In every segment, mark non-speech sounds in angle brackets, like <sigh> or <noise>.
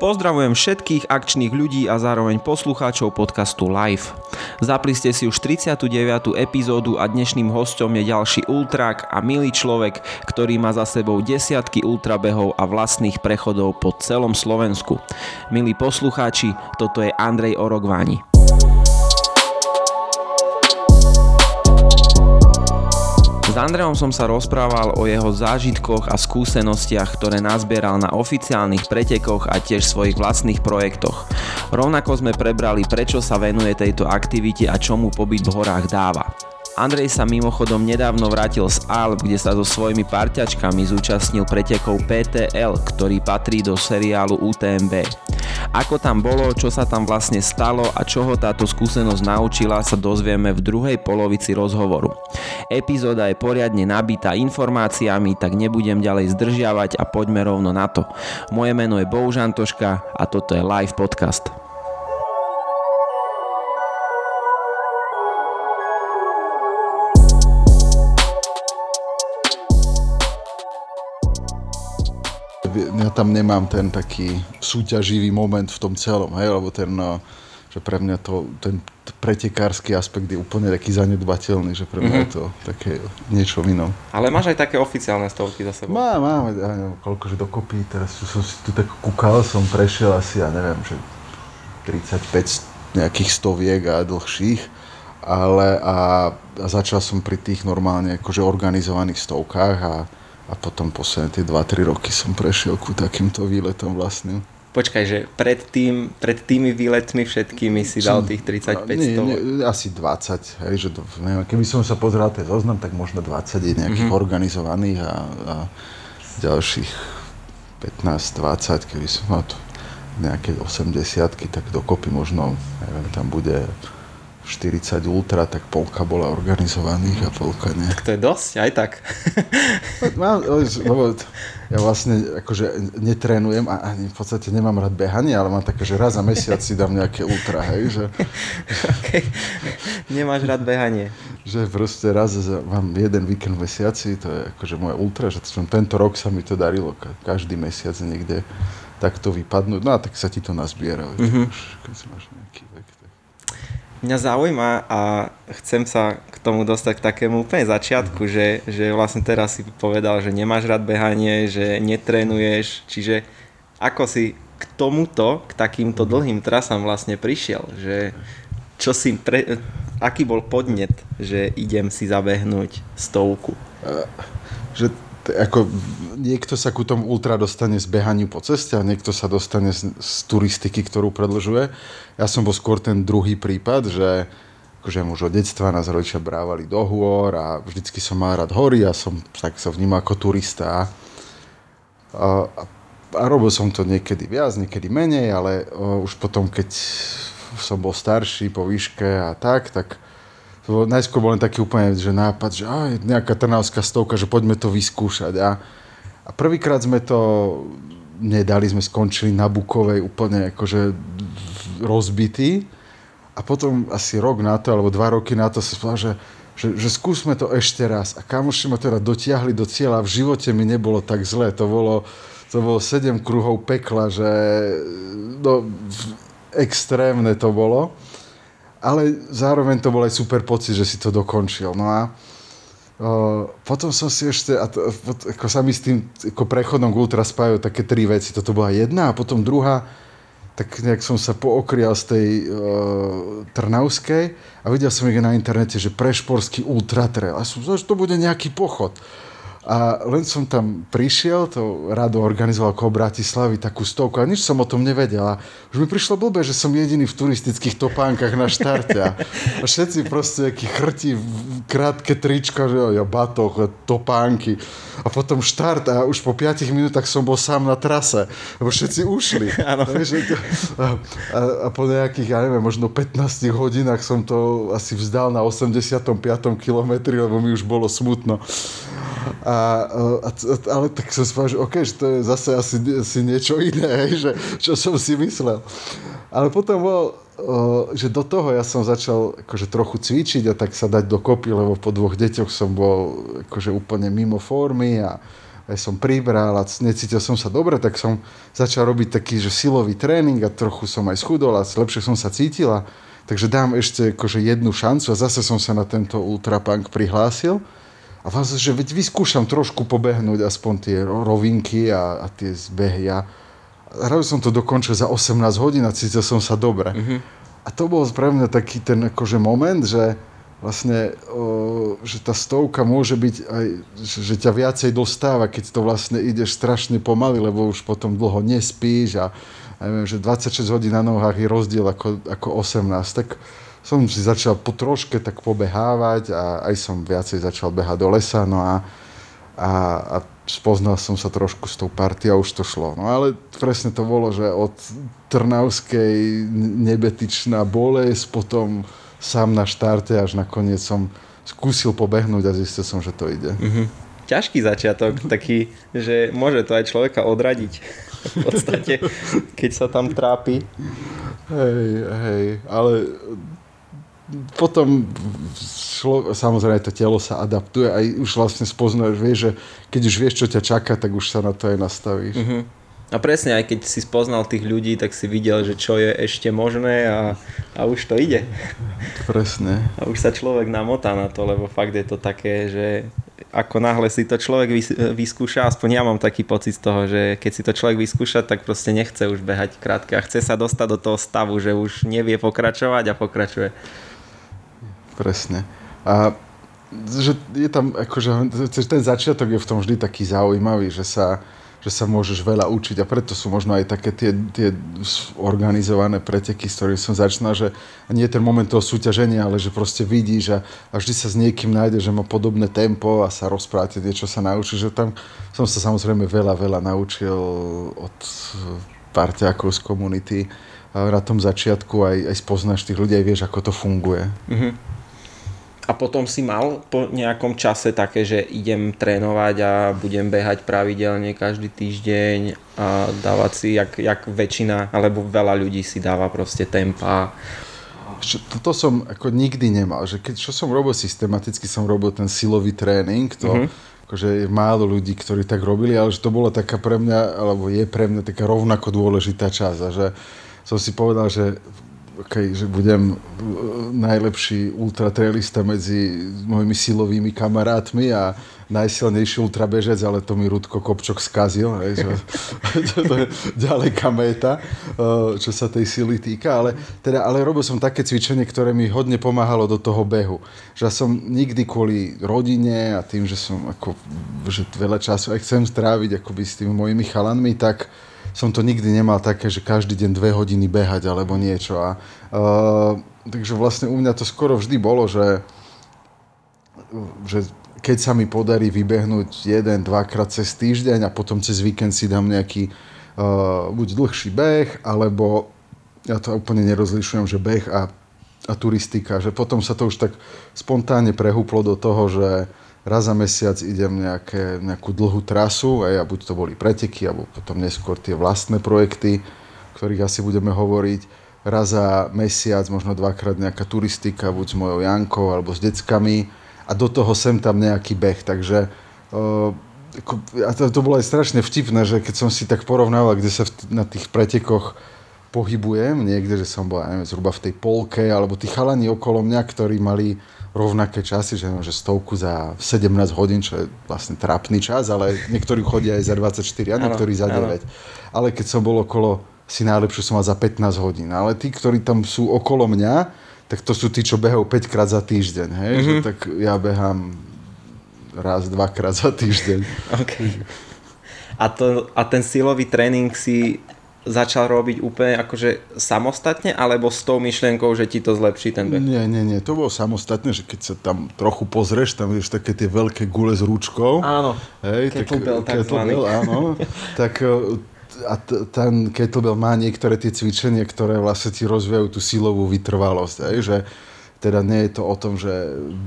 Pozdravujem všetkých akčných ľudí a zároveň poslucháčov podcastu Live. Zapli ste si už 39. epizódu a dnešným hostom je ďalší ultrak a milý človek, ktorý má za sebou desiatky ultrabehov a vlastných prechodov po celom Slovensku. Milí poslucháči, toto je Andrej Orogváni. S Andreom som sa rozprával o jeho zážitkoch a skúsenostiach, ktoré nazbieral na oficiálnych pretekoch a tiež svojich vlastných projektoch. Rovnako sme prebrali, prečo sa venuje tejto aktivite a čo mu pobyt v horách dáva. Andrej sa mimochodom nedávno vrátil z Alp, kde sa so svojimi parťačkami zúčastnil pretekov PTL, ktorý patrí do seriálu UTMB. Ako tam bolo, čo sa tam vlastne stalo a čo ho táto skúsenosť naučila sa dozvieme v druhej polovici rozhovoru. Epizóda je poriadne nabitá informáciami, tak nebudem ďalej zdržiavať a poďme rovno na to. Moje meno je Boužantoška a toto je live podcast. Ja tam nemám ten taký súťaživý moment v tom celom, hej, lebo ten, no, že pre mňa to, ten pretekársky aspekt je úplne taký zanedbateľný, že pre mňa mm-hmm. je to také niečo inom. Ale máš aj také oficiálne stovky za sebou? Má, mám, ja neviem, koľko, že dokopy, teraz som si tu tak kúkal, som prešiel asi, ja neviem, že 35 nejakých stoviek a dlhších, ale a, a začal som pri tých normálne akože organizovaných stovkách a a potom posledné tie 2-3 roky som prešiel ku takýmto výletom vlastným. Počkaj, že pred, tým, pred tými výletmi všetkými si dal tých 35 nie, nie, asi 20, hej, že to, neviem, keby som sa pozrel ten zoznam, tak možno 20 je nejakých mm-hmm. organizovaných a, a ďalších 15-20, keby som mal nejaké 80 tak dokopy možno, neviem, tam bude 40 ultra, tak polka bola organizovaných a polka nie. Tak to je dosť, aj tak. Lebo ja vlastne akože netrénujem a ani v podstate nemám rád behanie, ale mám také, že raz za mesiac si dám nejaké ultra, hej, že... okay. Nemáš rád behanie. Že proste raz za, mám jeden víkend v mesiaci, to je akože moje ultra, že tento rok sa mi to darilo, každý mesiac niekde takto vypadnúť, no a tak sa ti to nazbiera, mm-hmm. keď máš nejaký Mňa zaujíma a chcem sa k tomu dostať k takému úplne začiatku, že, že vlastne teraz si povedal, že nemáš rád behanie, že netrénuješ, čiže ako si k tomuto, k takýmto dlhým trasám vlastne prišiel, že čo si pre, aký bol podnet, že idem si zabehnúť stovku? Že ako niekto sa ku tomu ultra dostane z behaniu po ceste a niekto sa dostane z, z turistiky, ktorú predlžuje. Ja som bol skôr ten druhý prípad, že akože už od detstva nás rodičia brávali do hôr a vždycky som mal rád hory a som tak sa vnímal ako turista. A, a, a robil som to niekedy viac, niekedy menej, ale o, už potom, keď som bol starší po výške a tak, tak najskôr bol len taký úplne že nápad, že aj, nejaká trnavská stovka, že poďme to vyskúšať. A, a prvýkrát sme to nedali, sme skončili na Bukovej úplne akože rozbitý. A potom asi rok na to, alebo dva roky na to sa povedal, že, že, že skúsme to ešte raz. A kamoši ma teda dotiahli do cieľa. V živote mi nebolo tak zle. To bolo, to bolo sedem kruhov pekla, že no, extrémne to bolo ale zároveň to bol aj super pocit, že si to dokončil. No a uh, potom som si ešte, a to, ako sa mi s tým ako prechodom k ultra spájajú také tri veci. Toto bola jedna a potom druhá, tak nejak som sa pookrial z tej uh, Trnavskej a videl som ich na internete, že prešporský ultra trail. A som že to bude nejaký pochod. A len som tam prišiel, to Rado organizoval ako Bratislavy takú stovku a nič som o tom nevedel. A už mi prišlo blbé, že som jediný v turistických topánkach na štarte. A všetci proste akí chrti, krátke trička, že ja batoh, topánky. A potom štart a už po 5 minútach som bol sám na trase, lebo všetci ušli. <laughs> Áno. A, a, a po nejakých, ja neviem, možno 15 hodinách som to asi vzdal na 85. kilometri, lebo mi už bolo smutno. A, a, ale tak som povedal, že OK, že to je zase asi, asi niečo iné, <laughs> hej, že, čo som si myslel. Ale potom bol, že do toho ja som začal akože trochu cvičiť a tak sa dať dokopy, lebo po dvoch deťoch som bol akože úplne mimo formy a aj som pribral a necítil som sa dobre, tak som začal robiť taký že silový tréning a trochu som aj schudol a lepšie som sa cítila. Takže dám ešte akože jednu šancu a zase som sa na tento ultrapunk prihlásil. A vlastne, že veď vyskúšam trošku pobehnúť aspoň tie rovinky a, a tie zbehy. A rád som to dokončil za 18 hodín a cítil som sa dobre. Mm-hmm. A to bol pre mňa taký ten akože moment, že vlastne, o, že tá stovka môže byť aj, že, že ťa viacej dostáva, keď to vlastne ideš strašne pomaly, lebo už potom dlho nespíš a neviem, že 26 hodín na nohách je rozdiel ako, ako 18, tak som si začal po troške tak pobehávať a aj som viacej začal behať do lesa, no a, a, a spoznal som sa trošku s tou partiou a už to šlo. No ale presne to bolo, že od Trnavskej nebetičná bolesť, potom sám na štarte, až nakoniec som skúsil pobehnúť a zistil som, že to ide. Mm-hmm. Ťažký začiatok, taký, že môže to aj človeka odradiť v podstate, keď sa tam trápi. Hej, hej, ale potom šlo, samozrejme to telo sa adaptuje aj už vlastne spoznáš, vieš, že keď už vieš, čo ťa čaká, tak už sa na to aj nastavíš. Mm-hmm. A presne, aj keď si spoznal tých ľudí, tak si videl, že čo je ešte možné a, a už to ide. Presne. A už sa človek namotá na to, lebo fakt je to také, že ako náhle si to človek vyskúša, aspoň ja mám taký pocit z toho, že keď si to človek vyskúša, tak proste nechce už behať krátke a chce sa dostať do toho stavu, že už nevie pokračovať a pokračuje. Presne. A že je tam, akože ten začiatok je v tom vždy taký zaujímavý, že sa, že sa môžeš veľa učiť a preto sú možno aj také tie, tie organizované preteky, s ktorými som začínal, že nie je ten moment toho súťaženia, ale že proste vidíš a, a vždy sa s niekým nájde, že má podobné tempo a sa rozprávate niečo sa naučí, že tam som sa samozrejme veľa, veľa naučil od parťákov z komunity na tom začiatku aj, aj spoznáš tých ľudí, aj vieš, ako to funguje. Mm-hmm a potom si mal po nejakom čase také, že idem trénovať a budem behať pravidelne každý týždeň a dávať si, jak, jak väčšina, alebo veľa ľudí si dáva proste tempa. Toto som ako nikdy nemal, že keď čo som robil systematicky, som robil ten silový tréning, to mm-hmm. akože je málo ľudí, ktorí tak robili, ale že to bola taká pre mňa, alebo je pre mňa taká rovnako dôležitá časť a že som si povedal, že okay, že budem uh, najlepší ultratrailista medzi mojimi silovými kamarátmi a najsilnejší ultrabežec, ale to mi Rudko Kopčok skazil, hej, že, <laughs> to je ďaleká méta, uh, čo sa tej sily týka, ale, teda, ale robil som také cvičenie, ktoré mi hodne pomáhalo do toho behu. Že som nikdy kvôli rodine a tým, že som ako, že veľa času aj chcem stráviť akoby s tými mojimi chalanmi, tak som to nikdy nemal také, že každý deň dve hodiny behať alebo niečo. A, uh, takže vlastne u mňa to skoro vždy bolo, že, že keď sa mi podarí vybehnúť jeden, dvakrát cez týždeň a potom cez víkend si dám nejaký uh, buď dlhší beh, alebo ja to úplne nerozlišujem, že beh a, a turistika, že potom sa to už tak spontánne prehúplo do toho, že raz za mesiac idem nejaké, nejakú dlhú trasu, a buď to boli preteky, alebo potom neskôr tie vlastné projekty, o ktorých asi budeme hovoriť. Raz za mesiac, možno dvakrát nejaká turistika, buď s mojou Jankou, alebo s deckami a do toho sem tam nejaký beh. Takže a to, to bolo aj strašne vtipné, že keď som si tak porovnával, kde sa v, na tých pretekoch pohybujem, niekde, že som bol, neviem, zhruba v tej polke, alebo tí chalani okolo mňa, ktorí mali rovnaké časy, že, že stovku za 17 hodín, čo je vlastne trápny čas, ale niektorí chodia aj za 24 a niektorí za 9. Ano. Ale keď som bol okolo, si najlepšiu som mal za 15 hodín. Ale tí, ktorí tam sú okolo mňa, tak to sú tí, čo behajú 5 krát za týždeň. Hej? Mm-hmm. Že, tak ja behám raz, dvakrát za týždeň. Okay. A, to, a ten silový tréning si začal robiť úplne akože samostatne, alebo s tou myšlienkou, že ti to zlepší ten beh? Nie, nie, nie, to bolo samostatne, že keď sa tam trochu pozrieš, tam vieš také tie veľké gule s rúčkou. Áno, hej, kettlebell tak, kettlebell, áno, <laughs> tak e, a t- ten kettlebell má niektoré tie cvičenia, ktoré vlastne ti rozvíjajú tú silovú vytrvalosť, hej, že teda nie je to o tom, že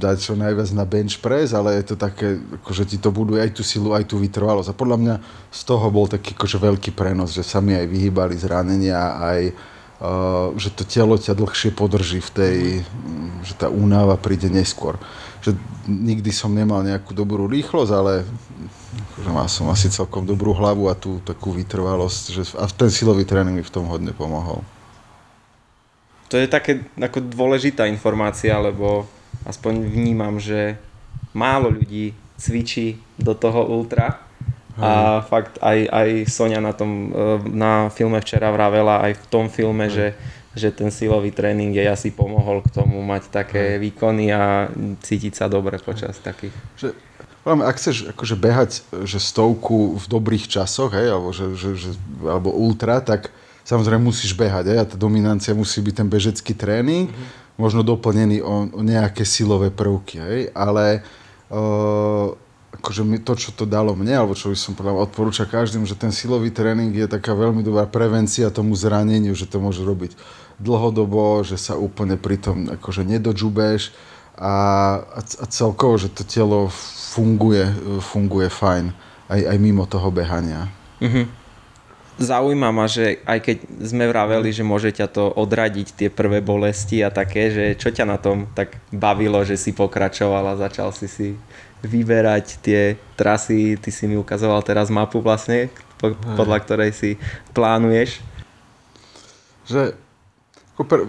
dať čo najviac na bench press, ale je to také, akože ti to buduje aj tú silu, aj tú vytrvalosť. A podľa mňa z toho bol taký akože veľký prenos, že sa mi aj vyhýbali zranenia, aj uh, že to telo ťa dlhšie podrží v tej, mm, že tá únava príde neskôr. Že nikdy som nemal nejakú dobrú rýchlosť, ale akože mal som asi celkom dobrú hlavu a tú takú vytrvalosť, že, a ten silový tréning mi v tom hodne pomohol. To je také ako dôležitá informácia, lebo aspoň vnímam, že málo ľudí cvičí do toho ultra a hmm. fakt aj, aj Sonia na tom e, na filme včera vravela aj v tom filme, hmm. že, že ten silový tréning jej asi pomohol k tomu mať také hmm. výkony a cítiť sa dobre počas takých. Že, ak chceš akože behať že stovku v dobrých časoch, hej, alebo, že, že, že, alebo ultra, tak samozrejme musíš behať hej, a tá dominancia musí byť ten bežecký tréning, hmm. možno doplnený o, o nejaké silové prvky, hej, ale uh, akože mi to, čo to dalo mne, alebo čo by som povedal, odporúča každým, že ten silový tréning je taká veľmi dobrá prevencia tomu zraneniu, že to môže robiť dlhodobo, že sa úplne pri tom akože nedodžubeš a, a celkovo, že to telo funguje, funguje fajn aj, aj mimo toho behania. Mm-hmm. Zaujíma ma, že aj keď sme vraveli, že môže ťa to odradiť tie prvé bolesti a také, že čo ťa na tom tak bavilo, že si pokračoval a začal si si vyberať tie trasy. Ty si mi ukazoval teraz mapu vlastne, podľa ktorej si plánuješ. Že,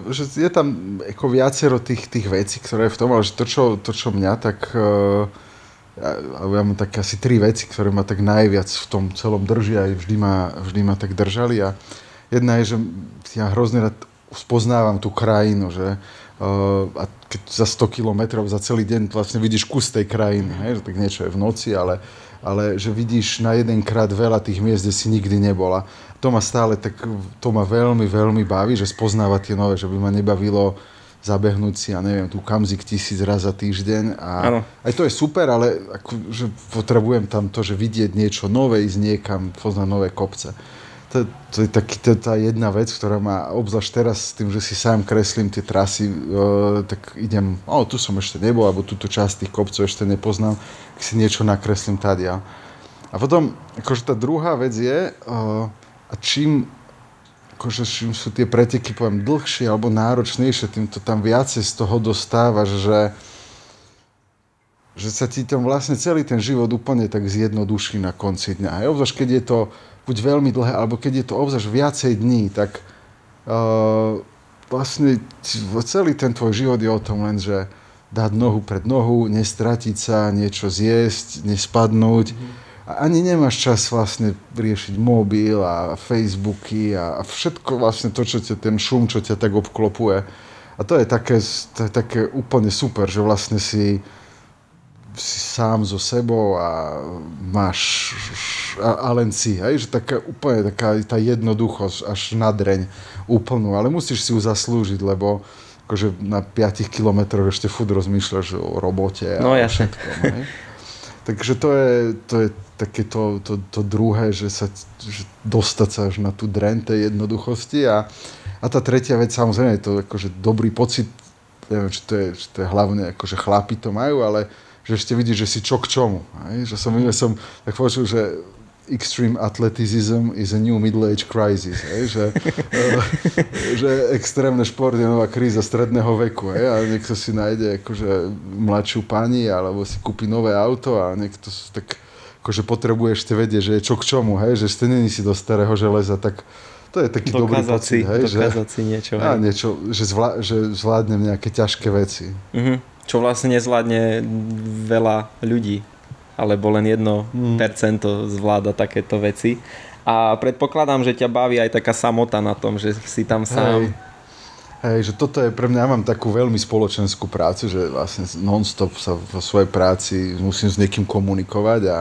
že je tam ako viacero tých, tých vecí, ktoré je v tom, ale že to, čo, to, čo mňa tak... Uh, ja, ja mám tak asi tri veci, ktoré ma tak najviac v tom celom držia, aj vždy ma, vždy ma tak držali a jedna je, že ja hrozne rád spoznávam tú krajinu, že uh, a keď za 100 kilometrov za celý deň vlastne vidíš kus tej krajiny, hej, že tak niečo je v noci, ale, ale že vidíš na jeden krát veľa tých miest, kde si nikdy nebola. To ma stále tak, to ma veľmi, veľmi baví, že spoznávať tie nové, že by ma nebavilo zabehnúť si, ja neviem, tu kamzik tisíc raz za týždeň a ano. aj to je super, ale ako, že potrebujem tam to, že vidieť niečo nové, ísť niekam, poznať nové kopce to, to je taký, to tá jedna vec, ktorá má, obzvlášť teraz s tým, že si sám kreslím tie trasy, uh, tak idem, o, tu som ešte nebol, alebo túto časť tých kopcov ešte nepoznám, tak si niečo nakreslím tady. A potom, akože tá druhá vec je, uh, a čím, akože čím sú tie preteky, poviem, dlhšie alebo náročnejšie, tým to tam viacej z toho dostávaš, že že sa ti tam vlastne celý ten život úplne tak zjednoduší na konci dňa. Aj obzvlášť, keď je to buď veľmi dlhé, alebo keď je to obzvlášť viacej dní, tak uh, vlastne celý ten tvoj život je o tom len, že dať nohu pred nohu, nestratiť sa, niečo zjesť, nespadnúť. Mm-hmm. A ani nemáš čas vlastne riešiť mobil a Facebooky a, všetko vlastne to, čo ťa, ten šum, čo ťa tak obklopuje. A to je také, to je také úplne super, že vlastne si si sám so sebou a máš a, a len si, hej, že taká úplne taká tá jednoduchosť až na dreň úplnú, ale musíš si ju zaslúžiť, lebo akože na 5 kilometroch ešte furt rozmýšľaš o robote a no, všetko. Hej. Takže to je, to je také to, to, to druhé, že sa že dostať sa až na tú dreň tej jednoduchosti a, a tá tretia vec, samozrejme, je to akože dobrý pocit, neviem, či to je, či to je hlavne, akože chlapi to majú, ale že ešte vidíš, že si čo k čomu. Aj? Že som, mm. som tak počul, že extreme athleticism is a new middle age crisis. Aj? Že, <laughs> že extrémne šport je nová kríza stredného veku. Aj? A niekto si nájde akože mladšiu pani alebo si kúpi nové auto a niekto tak akože potrebuje ešte vedieť, že je čo k čomu, hej? že ešte není si do starého železa, tak to je taký dokázať dobrý pocit. Si, hej? Dokázať že, si niečo. Hej? Niečo, že, zvlá, že zvládnem nejaké ťažké veci. Mm-hmm čo vlastne nezvládne veľa ľudí, alebo len 1% mm. zvláda takéto veci. A predpokladám, že ťa baví aj taká samota na tom, že si tam sám. Hej. Hej, že toto je pre mňa, ja mám takú veľmi spoločenskú prácu, že vlastne non-stop sa vo svojej práci musím s niekým komunikovať a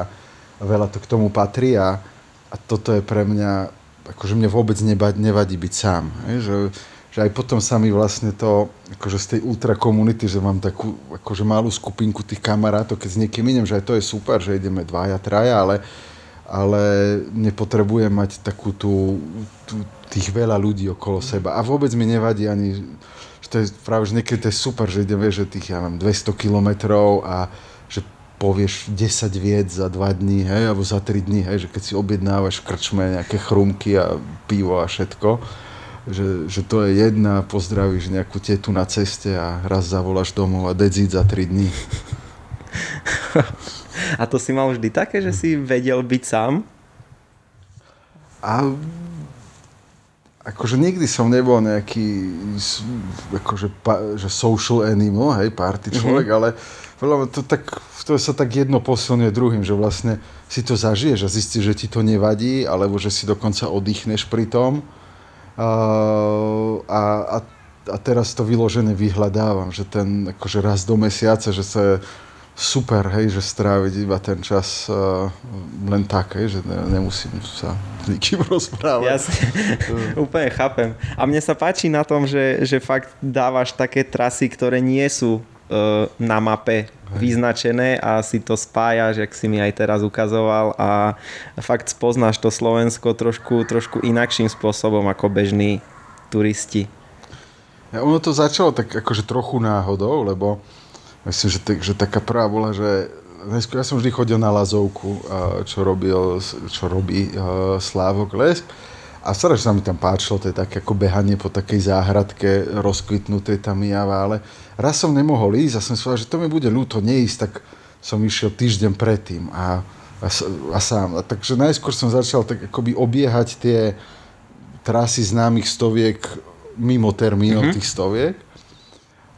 veľa to k tomu patrí a, a toto je pre mňa, akože mne vôbec nevadí byť sám. Hej, že že aj potom sa mi vlastne to, akože z tej ultra komunity, že mám takú akože malú skupinku tých kamarátov, keď s niekým idem, že aj to je super, že ideme dvaja, traja, ale, ale nepotrebujem mať takú tú, tú, tých veľa ľudí okolo seba. A vôbec mi nevadí ani, že to je práve, že niekedy to je super, že idem, že tých, ja mám 200 kilometrov a povieš 10 vied za 2 dní, hej, alebo za 3 dní, hej, že keď si objednávaš krčme nejaké chrumky a pivo a všetko, že, že to je jedna, pozdravíš nejakú tetu na ceste a raz zavoláš domov a dedzíť za 3 dní. <laughs> A to si mal vždy také, že si vedel byť sám? A akože nikdy som nebol nejaký akože, že social animal, hej, party mhm. človek, mm-hmm. ale veľa, to, tak, to sa tak jedno posilňuje druhým, že vlastne si to zažiješ a zistíš, že ti to nevadí, alebo že si dokonca oddychneš pri tom. A, a, a, a teraz to vyložené vyhľadávam, že ten akože raz do mesiaca, že sa super, hej, že stráviť iba ten čas uh, len tak, hej, že ne, nemusím sa s nikým <laughs> rozprávať. Jasne, <laughs> úplne chápem. A mne sa páči na tom, že, že fakt dávaš také trasy, ktoré nie sú na mape vyznačené a si to spájaš, jak si mi aj teraz ukazoval a fakt spoznáš to Slovensko trošku, trošku inakším spôsobom ako bežní turisti. Ja, ono to začalo tak akože trochu náhodou, lebo myslím, že, tak, že taká prvá bola, že ja som vždy chodil na Lazovku, čo, robil, čo robí Slávok Lesk. A strašne sa mi tam páčilo, to je také ako behanie po takej záhradke rozkvitnutej tam java, ale raz som nemohol ísť a som si povedal, že to mi bude ľúto neísť, tak som išiel týždeň predtým a, a, a sám. A takže najskôr som začal tak akoby obiehať tie trasy známych stoviek mimo termínov mm-hmm. tých stoviek.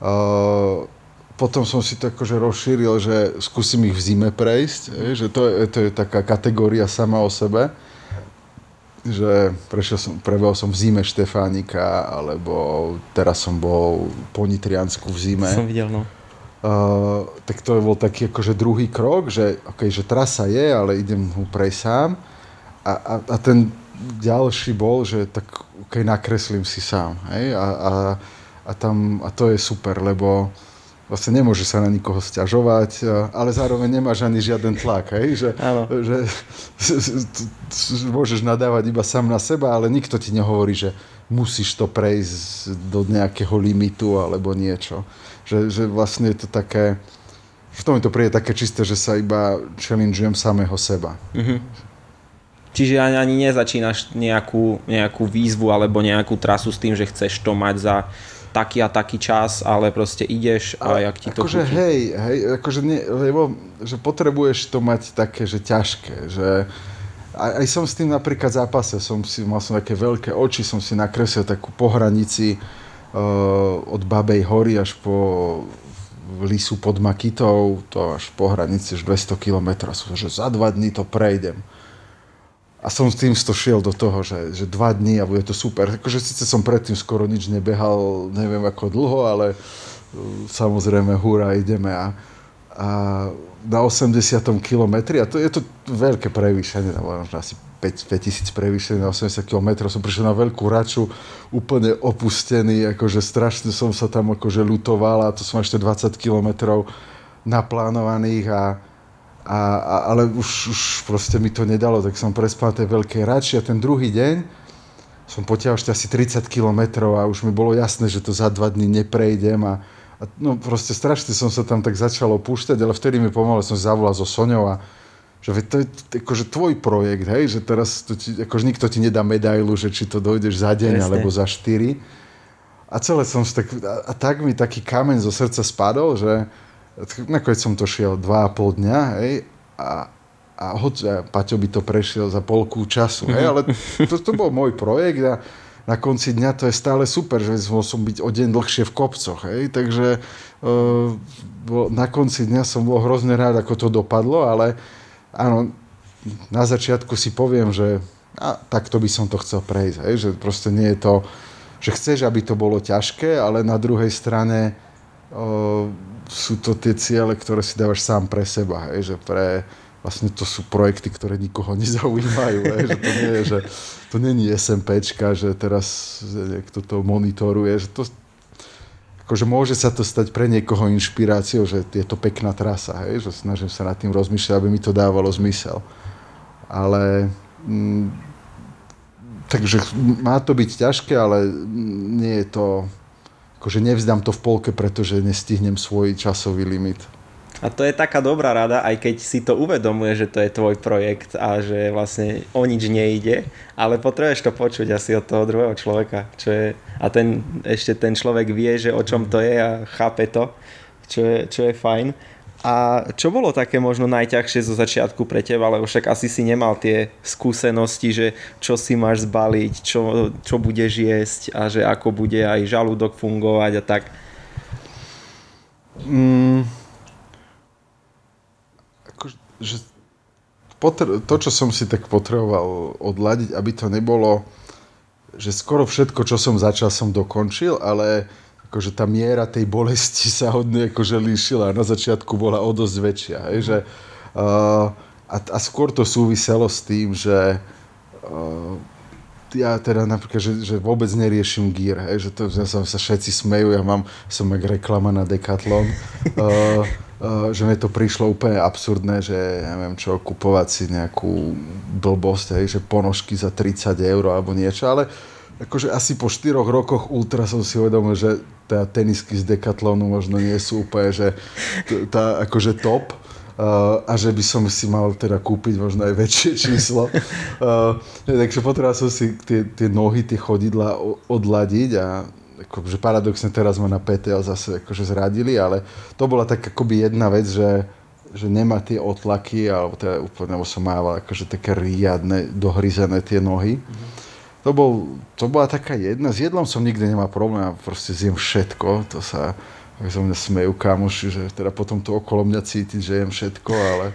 Uh, potom som si to akože rozšíril, že skúsim ich v zime prejsť, že to je, to je taká kategória sama o sebe, že prešiel som, prebehol som v zime Štefánika, alebo teraz som bol po Nitriansku v zime. Som videl, no. Uh, tak to bol taký akože druhý krok, že, okay, že trasa je, ale idem ho prejsť sám. A, a, a ten ďalší bol, že tak okay, nakreslím si sám. Hej? A, a, a, tam, a to je super, lebo vlastne nemôže sa na nikoho stiažovať, ale zároveň nemáš ani žiaden tlak, hej? Že, že, <laughs> môžeš nadávať iba sám na seba, ale nikto ti nehovorí, že musíš to prejsť do nejakého limitu alebo niečo. Že, že vlastne je to také, v tom to príde také čisté, že sa iba challengeujem samého seba. Mm-hmm. Čiže ani, ani nezačínaš nejakú, nejakú výzvu alebo nejakú trasu s tým, že chceš to mať za taký a taký čas, ale proste ideš a, a jak ti to akože chutí. hej, hej, akože nie, lebo že potrebuješ to mať také, že ťažké, že aj, aj som s tým napríklad zápasil, som si, mal som také veľké oči, som si nakreslil takú pohranici uh, od Babej hory až po Lisu pod Makitou, to až po hranici až 200 km, že za dva dní to prejdem. A som s tým šiel do toho, že, že dva dní a bude to super. Akože síce som predtým skoro nič nebehal, neviem ako dlho, ale uh, samozrejme húra, ideme a, a na 80. kilometri, a to je to veľké prevýšenie, možno asi 5, 5000 prevýšenie na 80 km, som prišiel na veľkú raču, úplne opustený, akože strašne som sa tam akože lutoval a to som ešte 20 km naplánovaných a a, a, ale už, už proste mi to nedalo, tak som prespal tej veľkej rači a ten druhý deň som potiahol ešte asi 30 km a už mi bolo jasné, že to za dva dny neprejdem a, a no proste strašne som sa tam tak začal opúšťať, ale vtedy mi pomohlo, som zavolal so Soňou a že to je akože tvoj projekt, hej, že teraz to ti, akože nikto ti nedá medailu, že či to dojdeš za deň Presne. alebo za štyri. A celé som tak, a, a tak mi taký kameň zo srdca spadol, že, nakoniec som to šiel 2,5 dňa, hej, a, a hoď Paťo by to prešiel za polku času, hej, ale <laughs> to, to bol môj projekt a na konci dňa to je stále super, že som byť o deň dlhšie v kopcoch, hej, takže uh, na konci dňa som bol hrozne rád, ako to dopadlo, ale áno, na začiatku si poviem, že a, takto by som to chcel prejsť, hej, že proste nie je to, že chceš, aby to bolo ťažké, ale na druhej strane uh, sú to tie ciele, ktoré si dávaš sám pre seba, hej, že pre, vlastne to sú projekty, ktoré nikoho <laughs> nezaujímajú, hej, že to nie je, že to není SMPčka, že teraz niekto to monitoruje, že to akože môže sa to stať pre niekoho inšpiráciou, že je to pekná trasa, hej, že snažím sa nad tým rozmýšľať, aby mi to dávalo zmysel. Ale mm, takže má to byť ťažké, ale nie je to akože nevzdám to v polke, pretože nestihnem svoj časový limit. A to je taká dobrá rada, aj keď si to uvedomuje, že to je tvoj projekt a že vlastne o nič nejde, ale potrebuješ to počuť asi od toho druhého človeka. Čo je, a ten, ešte ten človek vie, že o čom to je a chápe to, čo je, čo je fajn. A čo bolo také možno najťažšie zo začiatku pre teba, lebo však asi si nemal tie skúsenosti, že čo si máš zbaliť, čo, čo budeš jesť a že ako bude aj žalúdok fungovať a tak. Mm, ako, že potr- to, čo som si tak potreboval odladiť, aby to nebolo, že skoro všetko, čo som začal, som dokončil, ale akože tá miera tej bolesti sa hodne akože líšila. Na začiatku bola o dosť väčšia. Hej, že, uh, a, a skôr to súviselo s tým, že uh, ja teda napríklad, že, že vôbec neriešim gír, hej, že to že sa, sa všetci smejú, ja mám, som jak reklama na Decathlon, uh, uh, že mi to prišlo úplne absurdné, že neviem čo, kupovať si nejakú blbosť, hej, že ponožky za 30 eur alebo niečo, ale akože asi po 4 rokoch ultra som si uvedomil, že tá tenisky z Decathlonu možno nie sú úplne, že tá akože top uh, a že by som si mal teda kúpiť možno aj väčšie číslo. Uh, takže potreboval som si tie, tie nohy, tie chodidla odladiť a akože paradoxne teraz ma na PTL zase akože zradili, ale to bola tak akoby jedna vec, že že nemá tie otlaky, alebo teda úplne, som mával akože také riadne, dohryzené tie nohy. Mm-hmm to, bol, to bola taká jedna. S jedlom som nikdy nemal problém, ja proste zjem všetko, to sa tak sa mňa smejú kamoši, že teda potom to okolo mňa cítiť, že jem všetko, ale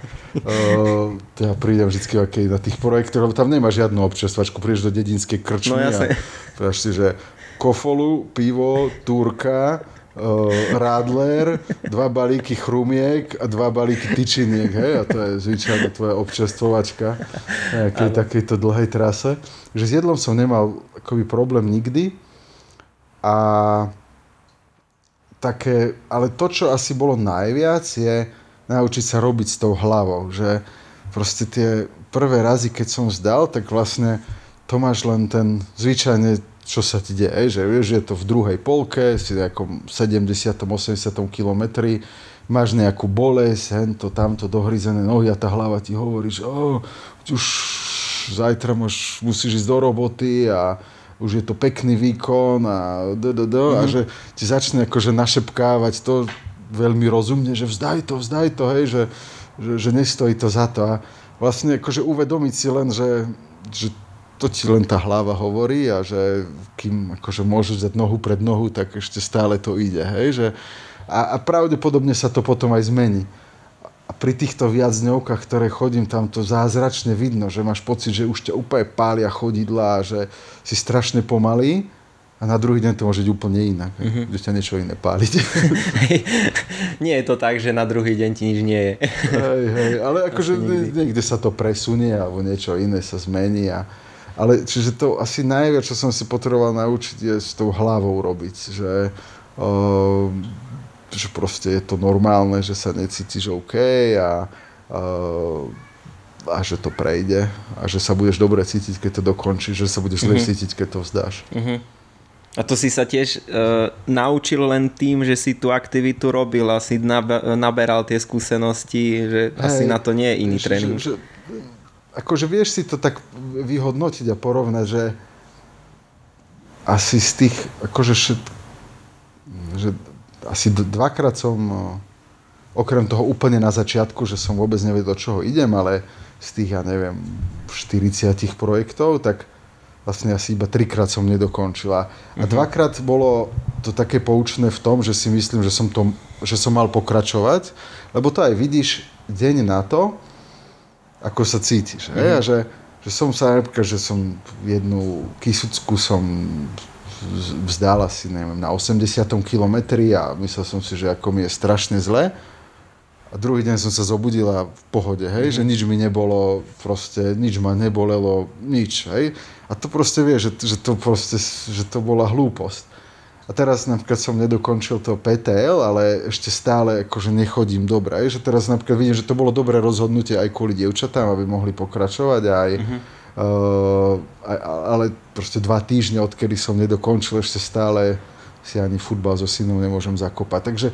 uh, <laughs> teda prídem vždy na tých projektoch, lebo tam nemá žiadnu občerstvačku, prídeš do dedinskej krčmy no, a si, že kofolu, pivo, turka, Radler, dva balíky chrumiek a dva balíky tyčiniek, hej, a to je zvyčajne tvoja občerstvovačka na takejto dlhej trase. Že s jedlom som nemal akoby problém nikdy. A také, ale to, čo asi bolo najviac, je naučiť sa robiť s tou hlavou, že proste tie prvé razy, keď som vzdal, tak vlastne to máš len ten, zvyčajne čo sa ti deje, že vieš, že je to v druhej polke, si v nejakom 70 80 kilometri, máš nejakú bolesť, hen to, tamto dohryzené nohy a tá hlava ti hovorí, že oh, už zajtra máš, musíš ísť do roboty a už je to pekný výkon a d, d, d, mm-hmm. a mhm. že ti začne akože našepkávať to veľmi rozumne, že vzdaj to, vzdaj to, hej, že, že, že nestojí to za to a vlastne akože uvedomiť si len, že, že to ti len tá hlava hovorí a že kým akože môžeš dať nohu pred nohu, tak ešte stále to ide. Hej? Že, a, a pravdepodobne sa to potom aj zmení. A pri týchto viac dňovkách, ktoré chodím, tam to zázračne vidno, že máš pocit, že už ťa úplne pália chodidla, že si strašne pomalý a na druhý deň to môže byť úplne inak, mm-hmm. že ťa niečo iné páliť. <laughs> nie je to tak, že na druhý deň ti nič nie je. hej, hej, ale akože niekde sa to presunie alebo niečo iné sa zmení a, ale čiže to asi najviac, čo som si potreboval naučiť, je s tou hlavou robiť. Že, uh, že proste je to normálne, že sa necítiš OK a, uh, a že to prejde a že sa budeš dobre cítiť, keď to dokončíš, že sa budeš mm-hmm. cítiť, keď to vzdáš. Mm-hmm. A to si sa tiež uh, naučil len tým, že si tú aktivitu robil a si naberal tie skúsenosti, že hey, asi na to nie je iný tréning. Že, že, akože vieš si to tak vyhodnotiť a porovnať, že asi z tých, akože všet, že asi dvakrát som, okrem toho úplne na začiatku, že som vôbec nevedel, do čoho idem, ale z tých, ja neviem, 40 projektov, tak vlastne asi iba trikrát som nedokončila. A mhm. dvakrát bolo to také poučné v tom, že si myslím, že som, to, že som mal pokračovať, lebo to aj vidíš deň na to, ako sa cítiš. Mm-hmm. A že, že som sa, napríklad, že som jednu kysucku som vzdal asi, neviem, na 80. kilometri a myslel som si, že ako mi je strašne zle. A druhý deň som sa zobudila v pohode, hej, mm. že nič mi nebolo, proste nič ma nebolelo, nič, hej. A to proste vie, že, že to proste, že to bola hlúposť. A teraz napríklad som nedokončil to PTL, ale ešte stále akože nechodím dobre. Aj, že teraz napríklad vidím, že to bolo dobré rozhodnutie aj kvôli dievčatám, aby mohli pokračovať aj uh-huh. uh, ale proste dva týždne, odkedy som nedokončil, ešte stále si ani futbal so synom nemôžem zakopať. Takže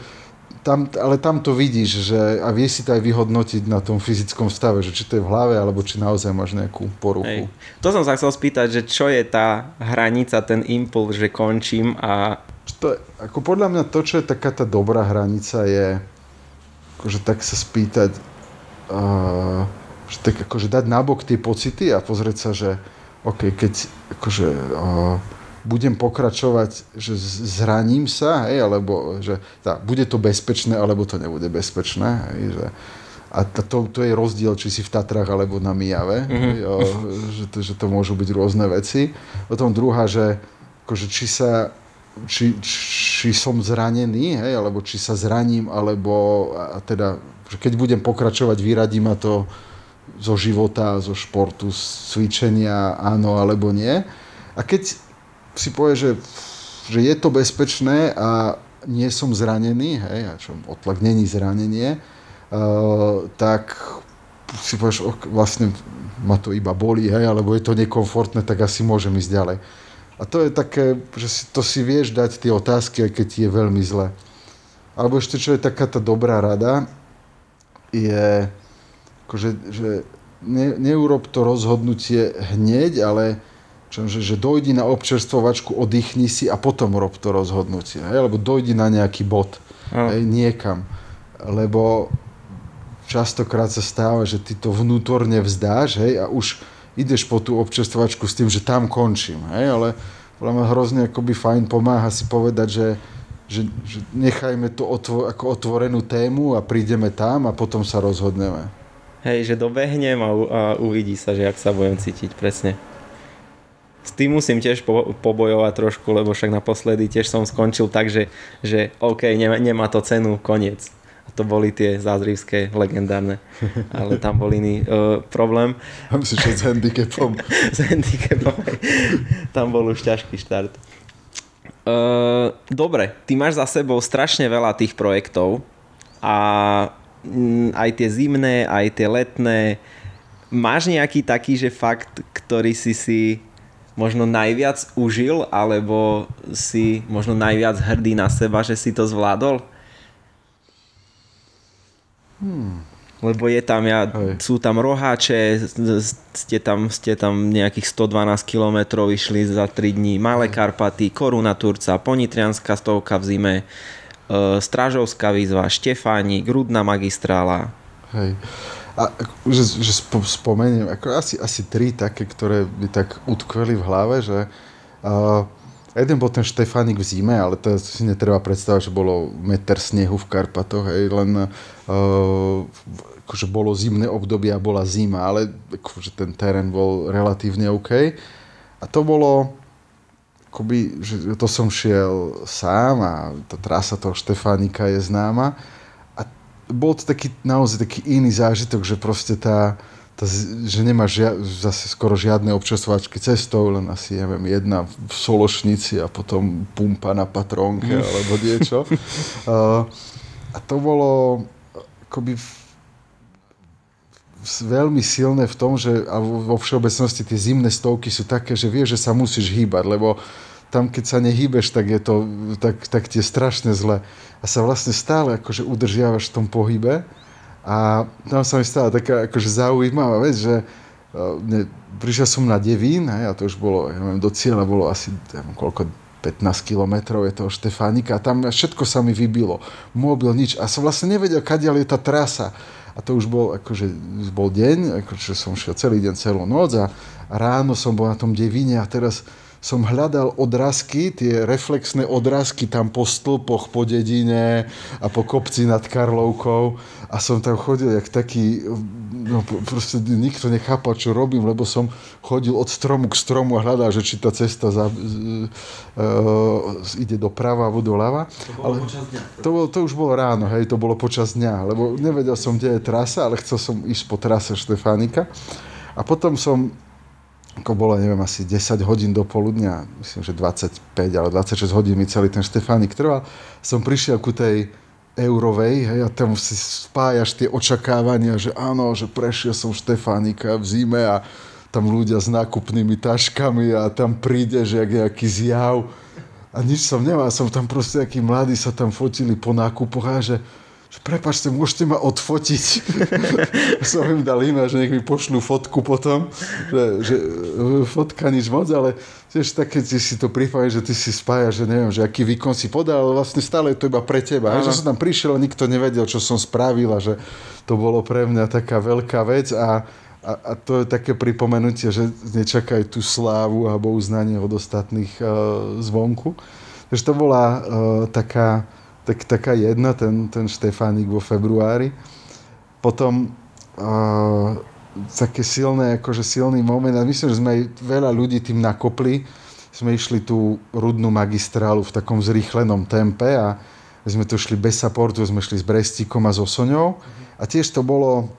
tam, ale tam to vidíš, že a vieš si to aj vyhodnotiť na tom fyzickom stave, že či to je v hlave, alebo či naozaj máš nejakú poruchu. Hej. To som sa chcel spýtať, že čo je tá hranica, ten impuls, že končím a... To, ako podľa mňa to, čo je taká tá dobrá hranica, je akože tak sa spýtať, uh, že tak akože dať nabok tie pocity a pozrieť sa, že OK, keď akože uh, budem pokračovať, že zraním sa, hej, alebo že tá, bude to bezpečné, alebo to nebude bezpečné, hej, že a to, to je rozdiel, či si v Tatrách alebo na Mijave, mm-hmm. jo, že, to, že to môžu byť rôzne veci. Potom druhá, že akože či sa či, či som zranený, hej, alebo či sa zraním, alebo a teda, keď budem pokračovať, vyradí ma to zo života, zo športu, z cvičenia, áno alebo nie. A keď si povie, že, že je to bezpečné a nie som zranený, hej, a čo otlak není zranenie, uh, tak si povieš, ok, vlastne ma to iba bolí, hej, alebo je to nekomfortné, tak asi môžem ísť ďalej. A to je také, že si, to si vieš dať tie otázky, aj keď ti je veľmi zle. Alebo ešte, čo je taká tá dobrá rada, je, akože, že ne, neurob to rozhodnutie hneď, ale že, že dojdi na občerstvovačku, oddychni si a potom rob to rozhodnutie. Hej? Alebo dojdi na nejaký bod, hej, niekam. Lebo častokrát sa stáva, že ty to vnútorne vzdáš hej, a už ideš po tú občerstvačku s tým, že tam končím, hej, ale podľa mňa hrozne akoby fajn pomáha si povedať, že, že, že nechajme to otvo, ako otvorenú tému a prídeme tam a potom sa rozhodneme. Hej, že dobehnem a, a uvidí sa, že ak sa budem cítiť, presne. S tým musím tiež po, pobojovať trošku, lebo však naposledy tiež som skončil tak, že, že OK, nemá, nemá to cenu, koniec to boli tie zázrivské, legendárne. Ale tam bol iný uh, problém. A myslíš, že s handicapom? <laughs> s handicapom, Tam bol už ťažký štart. Uh, dobre, ty máš za sebou strašne veľa tých projektov a mm, aj tie zimné, aj tie letné. Máš nejaký taký, že fakt, ktorý si si možno najviac užil, alebo si možno najviac hrdý na seba, že si to zvládol? Hmm. Lebo je tam, ja, sú tam roháče, ste tam, ste tam nejakých 112 km išli za 3 dní, Malé Karpaty, Koruna Turca, Ponitrianská stovka v zime, e, Strážovská výzva, Štefánik, Grudná magistrála. Hej. A že, že spomeniem, ako asi, asi tri také, ktoré by tak utkveli v hlave, že uh, jeden bol ten Štefánik v zime, ale to si netreba predstavať, že bolo meter snehu v Karpatoch, hej, len uh, akože bolo zimné obdobie a bola zima, ale akože ten terén bol relatívne OK. A to bolo, akoby, že to som šiel sám a tá trasa toho Štefánika je známa. Bol to taký, naozaj taký iný zážitok, že proste tá, tá, že nemáš žia, zase skoro žiadne občerstvačky cestou, len asi, neviem, jedna v Sološnici a potom pumpa na patrónke mm. alebo niečo. <laughs> uh, a to bolo akoby veľmi silné v tom, že a vo všeobecnosti tie zimné stovky sú také, že vieš, že sa musíš hýbať, lebo tam, keď sa nehýbeš, tak je to, tak, tak tie strašne zle. A sa vlastne stále akože udržiavaš v tom pohybe a tam sa mi stala taká akože zaujímavá vec, že uh, ne, prišiel som na Devín, hej, a to už bolo, ja neviem, do cieľa bolo asi, neviem, koľko, 15 kilometrov je toho Štefánika a tam všetko sa mi vybilo. Mobil, nič. A som vlastne nevedel, kadiaľ je tá trasa. A to už bol, akože, bol deň, akože som šiel celý deň, celú noc a ráno som bol na tom Devíne a teraz som hľadal odrazky, tie reflexné odrazky tam po stĺpoch, po dedine a po kopci nad Karlovkou a som tam chodil jak taký, no proste nikto nechápal, čo robím, lebo som chodil od stromu k stromu a hľadal, že či tá cesta za, uh, ide doprava alebo doľava. To ale. To, bolo, to už bolo ráno, hej, to bolo počas dňa, lebo nevedel som, kde je trasa, ale chcel som ísť po trase Štefánika. A potom som ako bolo, neviem, asi 10 hodín do poludnia, myslím, že 25 ale 26 hodín mi celý ten Štefánik trval, som prišiel ku tej eurovej, hej, a tam si spájaš tie očakávania, že áno, že prešiel som Štefánika v zime a tam ľudia s nákupnými taškami a tam príde, že jak nejaký zjav. A nič som nemal, som tam proste, aký mladí sa tam fotili po nákupoch a že, prepačte, môžete ma odfotiť. <laughs> som im dal e že nech mi pošlú fotku potom, že, že e, fotka nič moc, ale tiež také ty si to pripávaš, že ty si spája, že neviem, že aký výkon si podal, ale vlastne stále je to iba pre teba. Že som tam prišiel a nikto nevedel, čo som spravil a že to bolo pre mňa taká veľká vec a, a, a to je také pripomenutie, že nečakaj tú slávu alebo uznanie od ostatných uh, zvonku. Takže to bola uh, taká tak, taká jedna, ten, ten Štefánik vo februári. Potom uh, také silné, akože silný moment, a myslím, že sme aj veľa ľudí tým nakopli, sme išli tú rudnú magistrálu v takom zrýchlenom tempe a sme tu šli bez supportu, sme šli s Brestíkom a so Soňou. A tiež to bolo,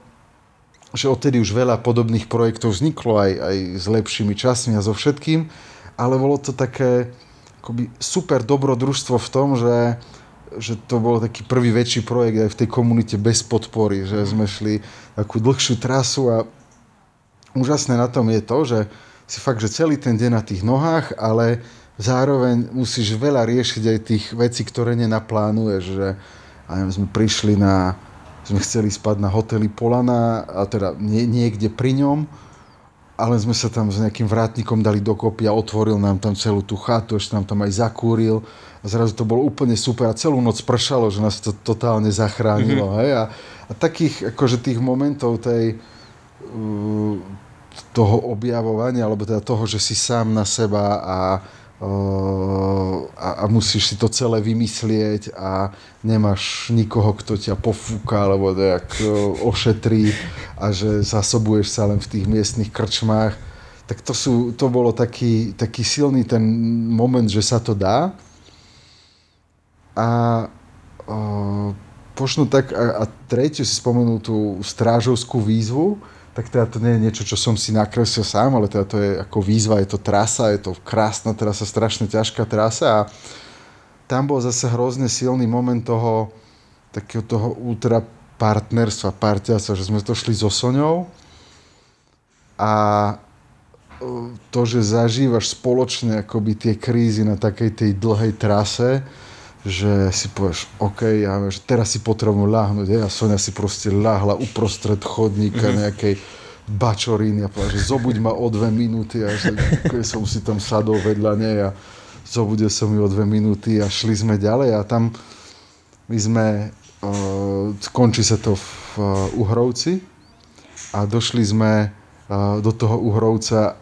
že odtedy už veľa podobných projektov vzniklo aj, aj s lepšími časmi a so všetkým, ale bolo to také akoby super dobrodružstvo v tom, že že to bol taký prvý väčší projekt aj v tej komunite bez podpory, že sme šli takú dlhšiu trasu a úžasné na tom je to, že si fakt, že celý ten deň na tých nohách, ale zároveň musíš veľa riešiť aj tých vecí, ktoré nenaplánuješ, že a neviem, sme prišli na, sme chceli spať na hoteli Polana, a teda nie, niekde pri ňom, ale sme sa tam s nejakým vrátnikom dali dokopy a otvoril nám tam celú tú chatu, ešte nám tam aj zakúril a zrazu to bolo úplne super a celú noc pršalo, že nás to totálne zachránilo. Mm-hmm. Hej? A, a takých akože tých momentov tej, uh, toho objavovania, alebo teda toho, že si sám na seba a a, a musíš si to celé vymyslieť a nemáš nikoho, kto ťa pofúka alebo nejak ošetrí a že zasobuješ sa len v tých miestnych krčmách. Tak to, sú, to bolo taký, taký silný ten moment, že sa to dá. A možno tak, a, a tretiu si spomenul tú strážovskú výzvu, tak teda to nie je niečo, čo som si nakreslil sám, ale teda to je ako výzva, je to trasa, je to krásna trasa, strašne ťažká trasa a tam bol zase hrozne silný moment toho takého toho ultra partnerstva, partiaca, že sme to šli so Soňou a to, že zažívaš spoločne akoby tie krízy na takej tej dlhej trase, že si povieš, OK, ja viem, že teraz si potrebujem ľahnúť, ja, Sonia si proste ľahla uprostred chodníka mm-hmm. nejakej bačoríny a povedal, že zobuď ma o dve minúty a že som si tam sadol vedľa nej a zobudil som ju o dve minúty a šli sme ďalej a tam my sme, uh, končí sa to v uh, Uhrovci a došli sme uh, do toho Uhrovca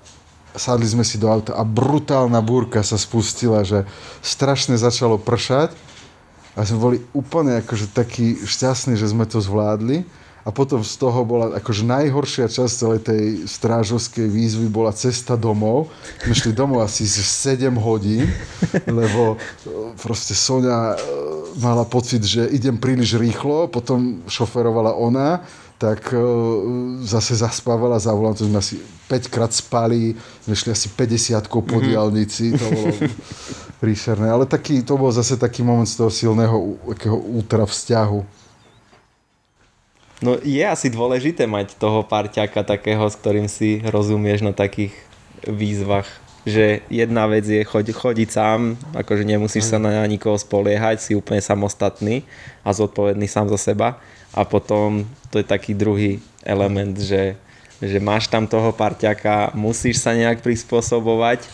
sadli sme si do auta a brutálna búrka sa spustila, že strašne začalo pršať. A sme boli úplne akože takí šťastní, že sme to zvládli. A potom z toho bola akože najhoršia časť celej tej strážovskej výzvy bola cesta domov. My šli domov asi 7 hodín, lebo e, proste Sonia e, mala pocit, že idem príliš rýchlo, potom šoferovala ona tak uh, zase zaspávala za volantom, sme asi 5 krát spali, sme šli asi 50 po mm-hmm. diálnici, to bolo <laughs> príšerné, ale taký, to bol zase taký moment z toho silného takého ultra vzťahu. No je asi dôležité mať toho parťaka takého, s ktorým si rozumieš na takých výzvach že jedna vec je chodiť, chodiť sám, akože nemusíš sa na nikoho spoliehať, si úplne samostatný a zodpovedný sám za seba a potom to je taký druhý element, že, že máš tam toho parťaka, musíš sa nejak prispôsobovať,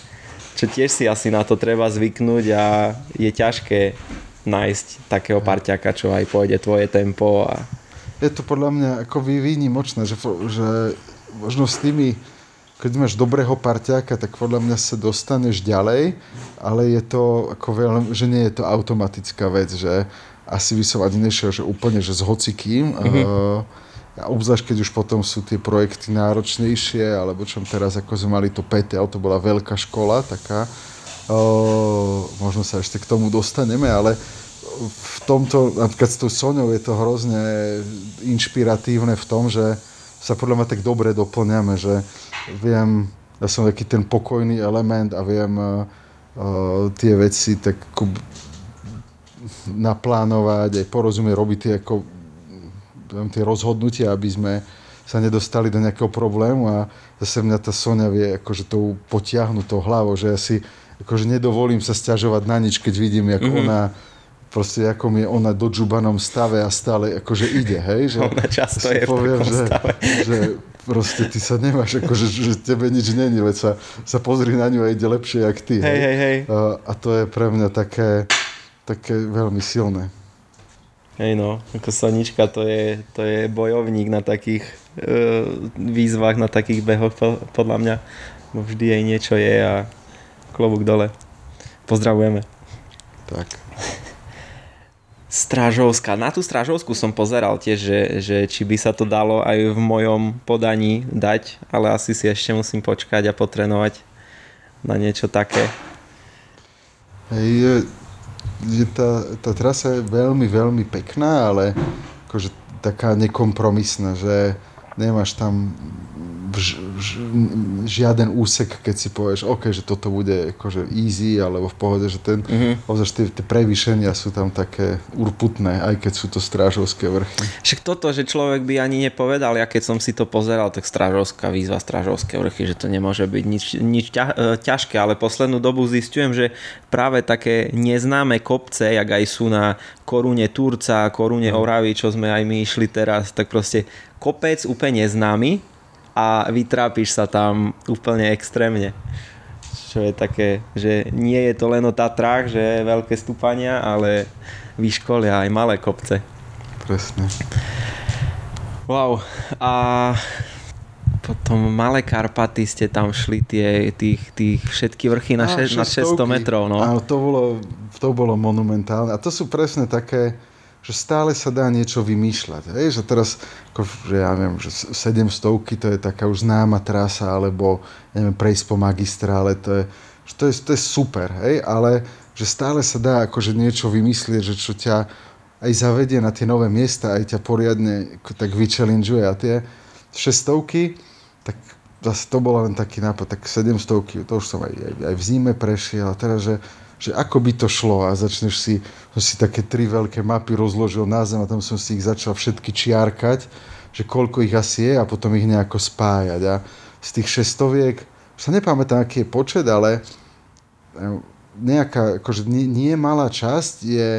čo tiež si asi na to treba zvyknúť a je ťažké nájsť takého parťaka, čo aj pôjde tvoje tempo. A... Je to podľa mňa ako výnimočné, že, že možno s tými, keď máš dobrého parťaka, tak podľa mňa sa dostaneš ďalej, ale je to ako veľmi, že nie je to automatická vec, že asi by som ani nešiel, že úplne, že s hocikým. Mm-hmm. Uh, a obzvlášť, keď už potom sú tie projekty náročnejšie, alebo čo teraz, ako sme mali to PT, ale to bola veľká škola, taká. Uh, možno sa ešte k tomu dostaneme, ale v tomto, napríklad s tou Soňou je to hrozne inšpiratívne v tom, že sa podľa mňa tak dobre doplňame, že viem, ja som taký ten pokojný element a viem uh, tie veci tak naplánovať, aj porozumieť, robiť tie, ako, tie rozhodnutia, aby sme sa nedostali do nejakého problému a zase mňa tá Sonia vie akože tou potiahnutou hlavou, že ja si akože nedovolím sa stiažovať na nič, keď vidím, ako mm-hmm. ona proste akom je ona do džubanom stave a stále akože ide, hej? Že, <laughs> ona často je poviem, v že, stave. že proste ty sa nemáš, akože, že tebe nič není, veď sa, sa pozri na ňu a ide lepšie, jak ty. Hej, hej, hej. A, a to je pre mňa také, také veľmi silné. Hej no, ako Sonička to je, to je bojovník na takých e, výzvach, na takých behoch po- podľa mňa. Vždy jej niečo je a klobúk dole. Pozdravujeme. Tak. Strážovská. Na tú Strážovskú som pozeral tiež, že, že či by sa to dalo aj v mojom podaní dať, ale asi si ešte musím počkať a potrenovať na niečo také. Hej, je, tá, tá trasa je veľmi, veľmi pekná, ale akože taká nekompromisná, že nemáš tam vž, vž, žiaden úsek, keď si povieš, OK, že toto bude akože easy, alebo v pohode, že ten, Mhm. obzvlášť tie, tie prevýšenia sú tam také urputné, aj keď sú to strážovské vrchy. Však toto, že človek by ani nepovedal, ja keď som si to pozeral, tak Strážovská výzva, Strážovské vrchy, že to nemôže byť nič, nič ťa, e, ťažké, ale poslednú dobu zistujem, že práve také neznáme kopce, jak aj sú na korune Turca, korune Oravy, čo sme aj my išli teraz, tak proste kopec úplne neznámy a vytrápiš sa tam úplne extrémne. Čo je také, že nie je to len o Tatrách, že veľké stúpania, ale vyškolia aj malé kopce. Presne. Wow. A potom Malé Karpaty ste tam šli tie, tých, tých všetky vrchy na, še, na 600 šestovky. metrov. No. Áno, to bolo, to bolo monumentálne. A to sú presne také, že stále sa dá niečo vymýšľať. Hej? Že teraz, ako, že ja viem, že 700 to je taká už známa trasa, alebo neviem, prejsť po magistrále, to je, že to je, to je super, hej? ale že stále sa dá akože niečo vymyslieť, že čo ťa aj zavedie na tie nové miesta, aj ťa poriadne tak vychallengeuje. A tie 600 tak zase to bol len taký nápad, tak 700 to už som aj, aj, aj v zime prešiel a teraz, že, že ako by to šlo a začneš si, som si také tri veľké mapy rozložil na zem a tam som si ich začal všetky čiarkať, že koľko ich asi je a potom ich nejako spájať a z tých 600 už sa nepamätám, aký je počet, ale eh, nejaká, akože nie, nie malá časť je,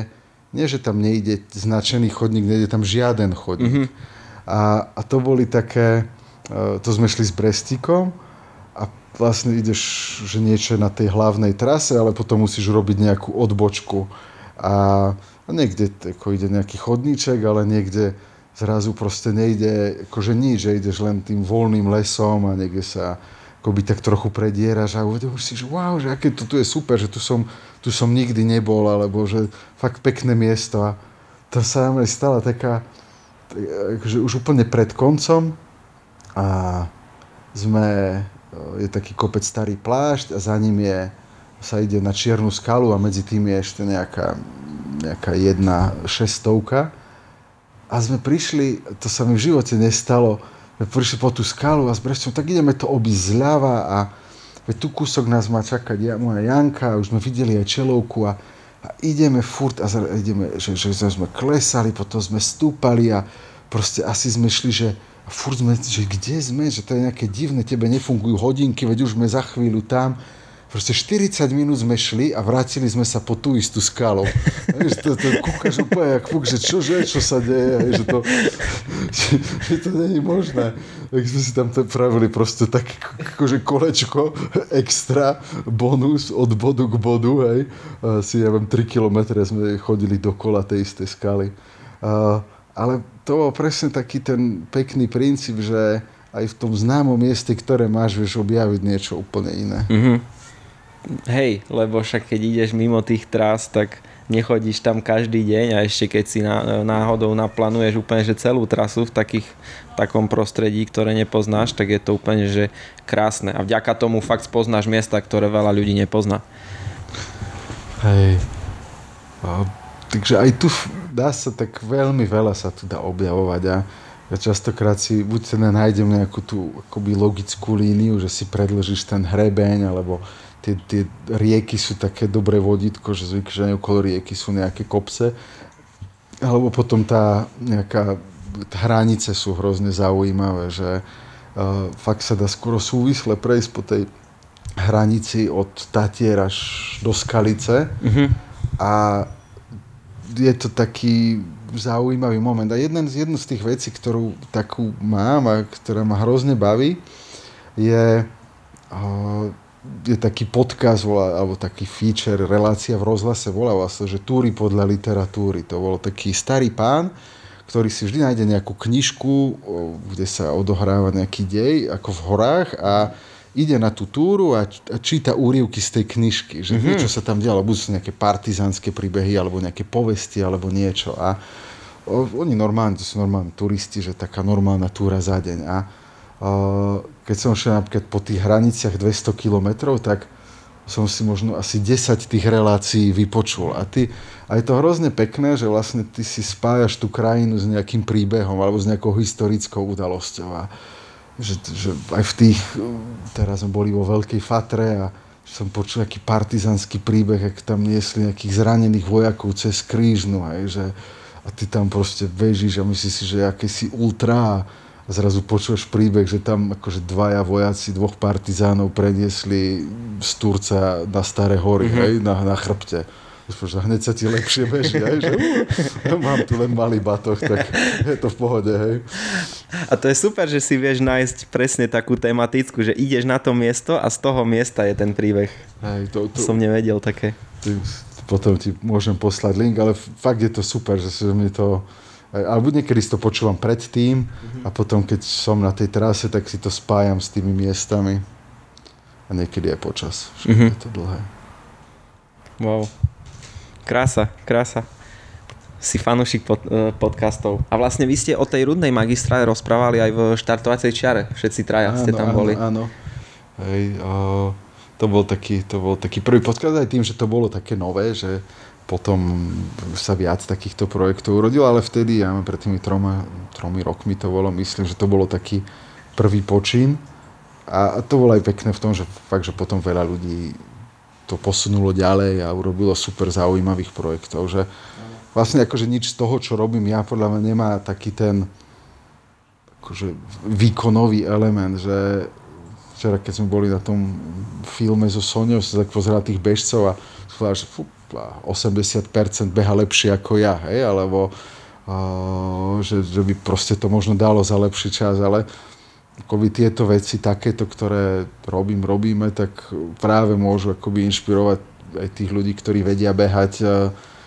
nie že tam nejde značený chodník, nejde tam žiaden chodník. Mm-hmm. A, a to boli také, eh, to sme šli s Brestíkom vlastne ideš, že niečo na tej hlavnej trase, ale potom musíš robiť nejakú odbočku. A, niekde ako ide nejaký chodníček, ale niekde zrazu proste nejde, akože nič, že ideš len tým voľným lesom a niekde sa akoby tak trochu predieraš a uvedomíš si, že wow, že aké to tu je super, že tu som, tu som nikdy nebol, alebo že fakt pekné miesto. A to sa aj stala taká, akože už úplne pred koncom a sme, je taký kopec starý plášť a za ním je, sa ide na čiernu skalu a medzi tým je ešte nejaká, nejaká jedna šestovka. A sme prišli, to sa mi v živote nestalo, sme prišli po tú skalu a s Bresťom, tak ideme to obísť zľava a veď tu kúsok nás má čakať ja, moja Janka, už sme videli aj čelovku a, a ideme furt a ideme, že, že sme klesali, potom sme stúpali a proste asi sme šli, že a furt sme, že kde sme, že to je nejaké divné, tebe nefungujú hodinky, veď už sme za chvíľu tam. Proste 40 minút sme šli a vrátili sme sa po tú istú skalu. <laughs> Vieš, to, to kúkaš úplne jak fúk, že čože, čo sa deje, že to, <laughs> že, to není možné. Tak sme si tam to pravili proste také akože kolečko <laughs> extra, bonus od bodu k bodu, hej. Asi, ja viem, 3 km sme chodili dokola tej istej skaly. Uh, ale to bol presne taký ten pekný princíp, že aj v tom známom mieste, ktoré máš, vieš objaviť niečo úplne iné. Mhm. Hej, lebo však keď ideš mimo tých trás, tak nechodíš tam každý deň a ešte keď si ná, náhodou naplánuješ úplne že celú trasu v takých, v takom prostredí, ktoré nepoznáš, tak je to úplne že krásne. A vďaka tomu fakt spoznáš miesta, ktoré veľa ľudí nepozná. Hej. A, takže aj tu dá sa tak veľmi veľa sa tu dá objavovať a ja častokrát si buď sa nájdem nejakú tú akoby logickú líniu, že si predlžíš ten hrebeň, alebo tie, tie rieky sú také dobré vodítko, že zvyk, že okolo rieky sú nejaké kopce, alebo potom tá nejaká hranice sú hrozne zaujímavé, že uh, fakt sa dá skoro súvisle prejsť po tej hranici od Tatier až do Skalice Mhm. a je to taký zaujímavý moment. A jeden jednu z tých vecí, ktorú takú mám a ktorá ma hrozne baví, je, je taký podcast, volá, alebo taký feature, relácia v rozhlase, volá sa, že túry podľa literatúry. To bol taký starý pán, ktorý si vždy nájde nejakú knižku, kde sa odohráva nejaký dej, ako v horách a ide na tú túru a číta úrivky z tej knižky, že mm-hmm. vie, čo sa tam dialo. Buď sú nejaké partizánske príbehy, alebo nejaké povesti, alebo niečo. A o, oni normálne, to sú normálni turisti, že taká normálna túra za deň. A o, keď som šiel napríklad po tých hraniciach 200 kilometrov, tak som si možno asi 10 tých relácií vypočul. A, ty, a je to hrozne pekné, že vlastne ty si spájaš tú krajinu s nejakým príbehom alebo s nejakou historickou udalosťou. A, že, že aj v tých, teraz sme boli vo Veľkej Fatre a som počul nejaký partizanský príbeh, ak tam niesli nejakých zranených vojakov cez krížnu, aj, že, a ty tam proste bežíš a myslíš si, že aké si ultra a zrazu počuješ príbeh, že tam akože dvaja vojaci, dvoch partizánov preniesli z Turca na Staré hory, mm-hmm. hej, na, na chrbte že hneď sa ti lepšie beží, aj, že uh, mám tu len malý batoh, tak je to v pohode, hej. A to je super, že si vieš nájsť presne takú tematickú, že ideš na to miesto a z toho miesta je ten príbeh. Hej, to, to, Som nevedel také. Ty, potom ti môžem poslať link, ale fakt je to super, že si mi to... Alebo niekedy si to počúvam predtým a potom, keď som na tej trase, tak si to spájam s tými miestami. A niekedy aj počas. Mm-hmm. Je to dlhé. Wow. Krása, krása. Si fanúšik pod, uh, podcastov. A vlastne vy ste o tej rudnej magistrále rozprávali aj v štartovacej čiare. Všetci traja áno, ste tam áno, boli. Áno, Hej, uh, to, bol taký, to bol taký prvý podcast aj tým, že to bolo také nové, že potom sa viac takýchto projektov urodilo, ale vtedy, ja pred tými troma, tromi rokmi to bolo, myslím, že to bolo taký prvý počín. A to bolo aj pekné v tom, že fakt, že potom veľa ľudí to posunulo ďalej a urobilo super zaujímavých projektov, že vlastne akože nič z toho, čo robím ja, podľa mňa nemá taký ten akože výkonový element, že včera, keď sme boli na tom filme so Soniou, som tak pozeral tých bežcov a povedal, že fú, 80% beha lepšie ako ja, hej, alebo uh, že, že by proste to možno dalo za lepší čas, ale akoby tieto veci takéto, ktoré robím, robíme, tak práve môžu akoby inšpirovať aj tých ľudí, ktorí vedia behať,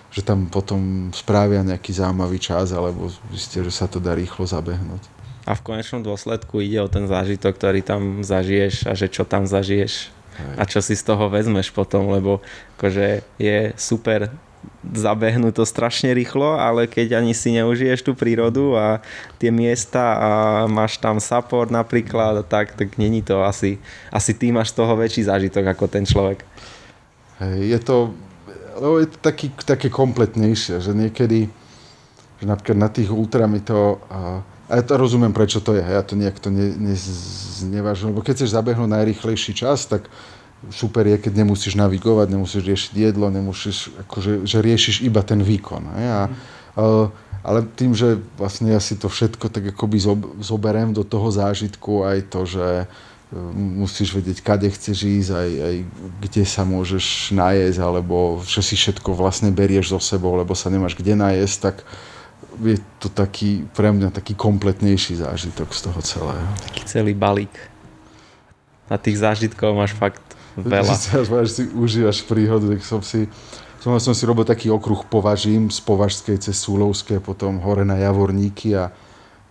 že tam potom spravia nejaký zaujímavý čas, alebo zistia, že sa to dá rýchlo zabehnúť. A v konečnom dôsledku ide o ten zážitok, ktorý tam zažiješ a že čo tam zažiješ Hej. a čo si z toho vezmeš potom, lebo akože je super zabehnú to strašne rýchlo, ale keď ani si neužiješ tú prírodu a tie miesta a máš tam support napríklad, tak, tak není to asi, asi ty máš z toho väčší zážitok ako ten človek. Je to, lebo je to taký, také kompletnejšie, že niekedy, že napríklad na tých ultra to, a, ja to rozumiem, prečo to je, ja to nejak to ne, neznevažujem, lebo keď chceš zabehnúť najrýchlejší čas, tak super je, keď nemusíš navigovať, nemusíš riešiť jedlo, nemusíš, akože, že riešiš iba ten výkon. Ne? A, uh, ale tým, že vlastne ja si to všetko tak akoby zoberiem do toho zážitku, aj to, že e, musíš vedieť, kade chceš ísť, aj, aj kde sa môžeš najesť, alebo že si všetko vlastne berieš so sebou, lebo sa nemáš kde najesť, tak je to taký, pre mňa taký kompletnejší zážitok z toho celého. Taký celý balík. A tých zážitkov máš fakt veľa. Že si užívaš príhodu, tak som si, som, som si robil taký okruh považím z Považskej cez Súlovské, potom hore na Javorníky a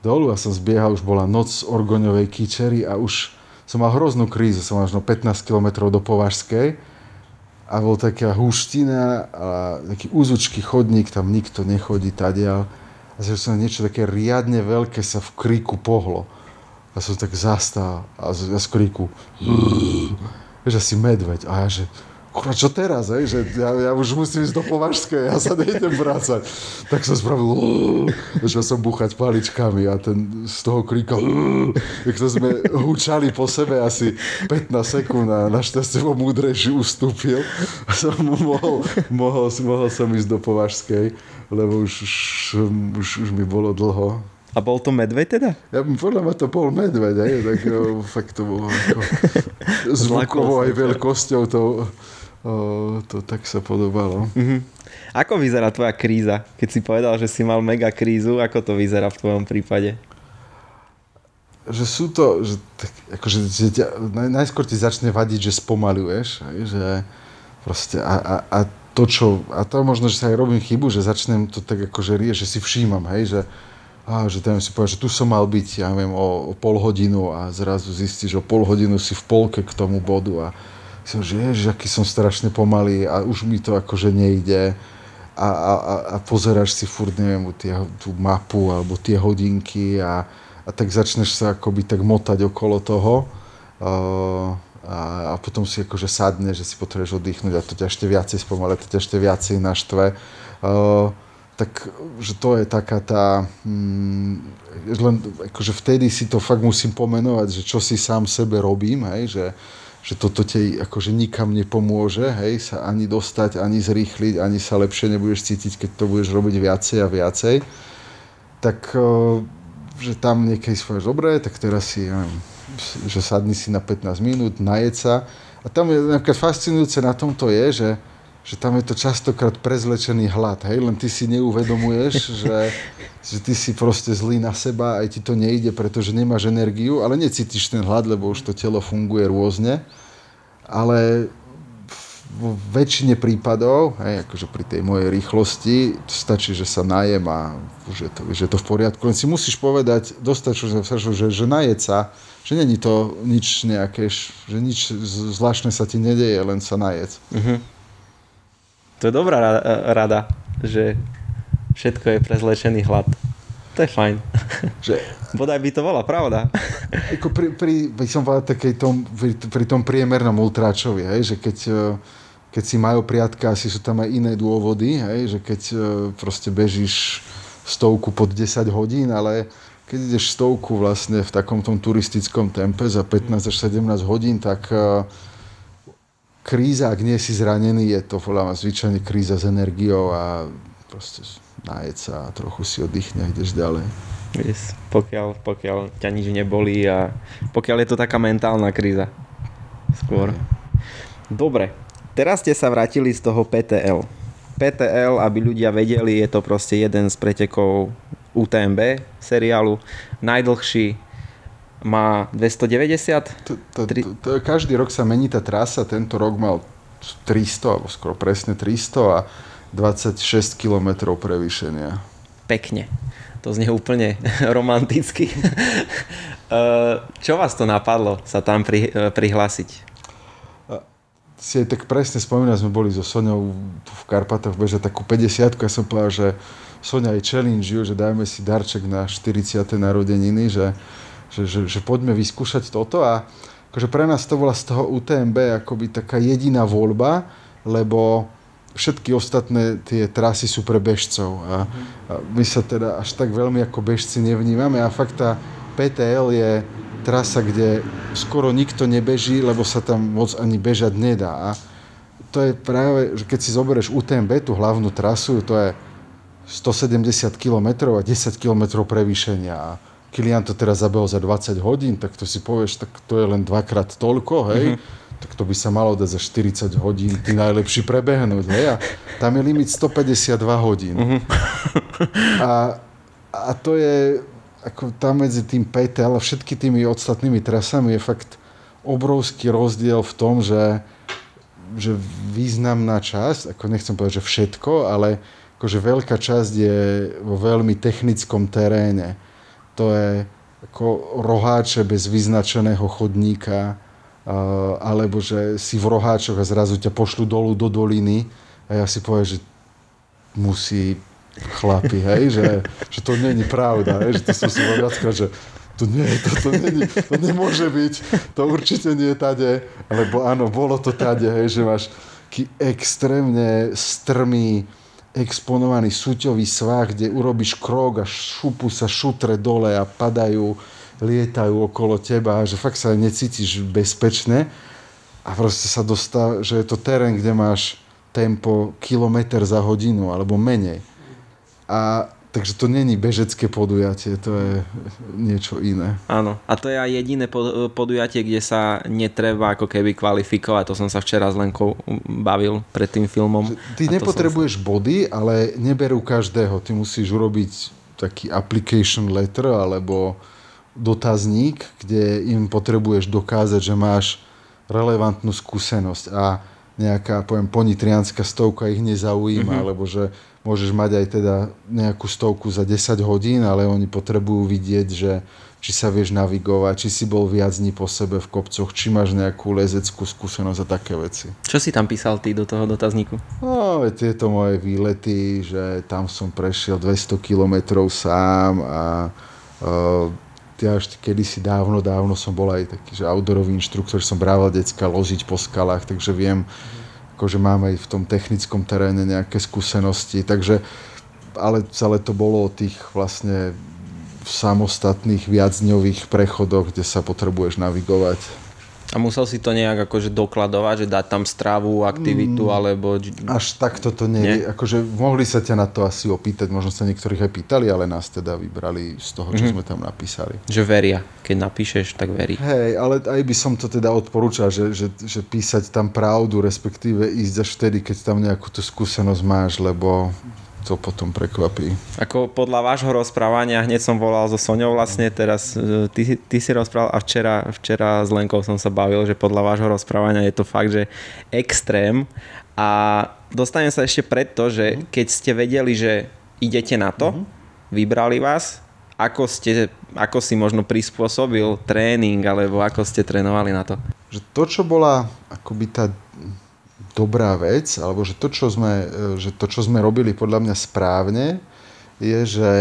dolu a som zbiehal, už bola noc z Orgoňovej Kyčery a už som mal hroznú krízu, som mal 15 km do Považskej a bol taká húština a taký úzučký chodník, tam nikto nechodí tadiaľ a že som niečo také riadne veľké sa v kríku pohlo. A som tak zastal a z, z kríku že si medveď. A ja že, kurva, čo teraz, hej? že ja, ja už musím ísť do Považskej, ja sa nejdem vrácať. Tak som spravil, začal som búchať paličkami a ten z toho kríka, tak to sme húčali po sebe asi 15 sekúnd a našťastie vo múdrejší ustúpil a som mohol, mohol, mohol som ísť do Považskej, lebo už, už, už, už mi bolo dlho. A bol to medveď teda? Ja, podľa mňa to bol medveď, aj, tak jo, fakt to bolo ako <laughs> zvukovo aj veľkosťou to O, to tak sa podobalo. Uh-huh. Ako vyzerá tvoja kríza? Keď si povedal, že si mal mega krízu, ako to vyzerá v tvojom prípade? Že sú to, že, tak, akože, že ťa, najskôr ti začne vadiť, že spomaluješ, že proste a, a, a to, čo, a to možno, že sa aj robím chybu, že začnem to tak akože rie, že si všímam, hej, že, a, že tam si povedať, že tu som mal byť, ja neviem, o, o pol hodinu a zrazu zistíš, že o pol hodinu si v polke k tomu bodu a som, že ježiš, aký som strašne pomalý a už mi to akože nejde a, a, a pozeráš si furt, neviem, tie, tú mapu alebo tie hodinky a, a tak začneš sa akoby tak motať okolo toho uh, a, a potom si akože sadne, že si potrebuješ oddychnúť a to ťa ešte viacej spomale, to ťa ešte viacej naštve. Uh, tak, že to je taká tá, hmm, len akože vtedy si to fakt musím pomenovať, že čo si sám sebe robím, hej, že, že toto ti akože nikam nepomôže, hej, sa ani dostať, ani zrýchliť, ani sa lepšie nebudeš cítiť, keď to budeš robiť viacej a viacej, tak že tam niekedy si povieš, tak teraz si, ja neviem, že sadni si na 15 minút, najed sa. A tam je napríklad fascinujúce na tomto je, že, že tam je to častokrát prezlečený hlad, hej, len ty si neuvedomuješ, <laughs> že, že ty si proste zlý na seba, aj ti to nejde, pretože nemáš energiu, ale necítiš ten hlad, lebo už to telo funguje rôzne. Ale vo väčšine prípadov, hej, akože pri tej mojej rýchlosti, stačí, že sa najem a už je to, že je to v poriadku. Len si musíš povedať, dostačuje, že, že najed sa, že není to nič nejaké, že nič zvláštne sa ti nedeje, len sa najedz. Uh-huh. To je dobrá rada, že všetko je prezlečený hlad. To je fajn. Že... <laughs> Bodaj by to bola pravda. Ako pri, pri, by som povedal takej tom, pri, pri tom priemernom ultráčovi, hej, že keď, e, keď si majú priatka, asi sú tam aj iné dôvody, hej, že keď e, proste bežíš stovku pod 10 hodín, ale keď ideš stovku vlastne v takom tom turistickom tempe za 15 až 17 hodín, tak e, kríza, ak nie si zranený, je to podľa zvyčajne kríza s energiou a proste nájsť sa a trochu si oddychne a ideš ďalej. Yes, pokiaľ, pokiaľ ťa nič nebolí a pokiaľ je to taká mentálna kríza. Skôr. Dobre, teraz ste sa vrátili z toho PTL. PTL, aby ľudia vedeli, je to proste jeden z pretekov UTMB seriálu. Najdlhší má 290? To, to, to, to, každý rok sa mení tá trasa, tento rok mal 300, alebo skoro presne 300 a 26 km prevýšenia. Pekne. To znie úplne <laughs> romanticky. <laughs> Eh, čo vás to napadlo sa tam pri, eh, prihlásiť? Si aj tak presne spomínal, sme boli so Soňou v Karpatoch bežať takú 50 ja som povedal, že Soňa aj challenge že dajme si darček na 40. narodeniny, že, že, že, že poďme vyskúšať toto a akože pre nás to bola z toho UTMB akoby taká jediná voľba, lebo všetky ostatné tie trasy sú pre bežcov a, a my sa teda až tak veľmi ako bežci nevnímame a fakt tá PTL je trasa, kde skoro nikto nebeží, lebo sa tam moc ani bežať nedá. A to je práve, že keď si zoberieš UTMB, tú hlavnú trasu, to je 170 km a 10 km prevýšenia. A Kilian to teraz zabehol za 20 hodín, tak to si povieš, tak to je len dvakrát toľko, hej. Mm-hmm tak to by sa malo dať za 40 hodín ty najlepší prebehnúť. Hej? A tam je limit 152 hodín. Uh-huh. A, a to je, ako tam medzi tým PTL a všetky tými ostatnými trasami je fakt obrovský rozdiel v tom, že, že významná časť, ako nechcem povedať, že všetko, ale akože veľká časť je vo veľmi technickom teréne. To je ako roháče bez vyznačeného chodníka, alebo že si v roháčoch a zrazu ťa pošlu dolu do doliny a ja si poviem, že musí chlapi, hej, že, že to není pravda, hej, že to som si viackrát, že to nie, to, to, nie, to nemôže byť, to určite nie je tade, alebo áno, bolo to tade, hej, že máš extrémne strmý, exponovaný súťový svah, kde urobíš krok a šupu sa šutre dole a padajú lietajú okolo teba, že fakt sa necítiš bezpečne a proste sa dostá, že je to terén, kde máš tempo kilometr za hodinu alebo menej. A takže to není bežecké podujatie, to je niečo iné. Áno. A to je aj jediné podujatie, kde sa netreba ako keby kvalifikovať. To som sa včera s Lenkou bavil pred tým filmom. Ty nepotrebuješ sa... body, ale neberú každého. Ty musíš urobiť taký application letter alebo dotazník, kde im potrebuješ dokázať, že máš relevantnú skúsenosť a nejaká, poviem, ponitrianská stovka ich nezaujíma, mm-hmm. alebo že môžeš mať aj teda nejakú stovku za 10 hodín, ale oni potrebujú vidieť, že či sa vieš navigovať, či si bol viac dní po sebe v kopcoch, či máš nejakú lezeckú skúsenosť a také veci. Čo si tam písal ty do toho dotazníku? No, tieto moje výlety, že tam som prešiel 200 kilometrov sám a uh, ja ešte kedysi dávno, dávno som bol aj taký, že outdoorový inštruktor, som brával decka loziť po skalách, takže viem, akože mám aj v tom technickom teréne nejaké skúsenosti, takže ale celé to bolo o tých vlastne samostatných viacdňových prechodoch, kde sa potrebuješ navigovať. A musel si to nejak akože dokladovať, že dať tam stravu, aktivitu, mm, alebo... Až takto to nie, nie. Akože mohli sa ťa na to asi opýtať, možno sa niektorých aj pýtali, ale nás teda vybrali z toho, čo mm-hmm. sme tam napísali. Že veria. Keď napíšeš, tak verí. Hej, ale aj by som to teda odporúčal, že, že, že písať tam pravdu, respektíve ísť až vtedy, keď tam nejakú tú skúsenosť máš, lebo to potom prekvapí. Ako podľa vášho rozprávania, hneď som volal so Soňou vlastne, teraz e, ty, ty si rozprával a včera, včera s Lenkou som sa bavil, že podľa vášho rozprávania je to fakt, že extrém a dostanem sa ešte preto, že mhm. keď ste vedeli, že idete na to, uh-huh. vybrali vás, ako, ste, ako si možno prispôsobil tréning, alebo ako ste trénovali na to? Že to, čo bola akoby tá dobrá vec, alebo že to, čo sme, e, že to, čo sme robili podľa mňa správne, je, že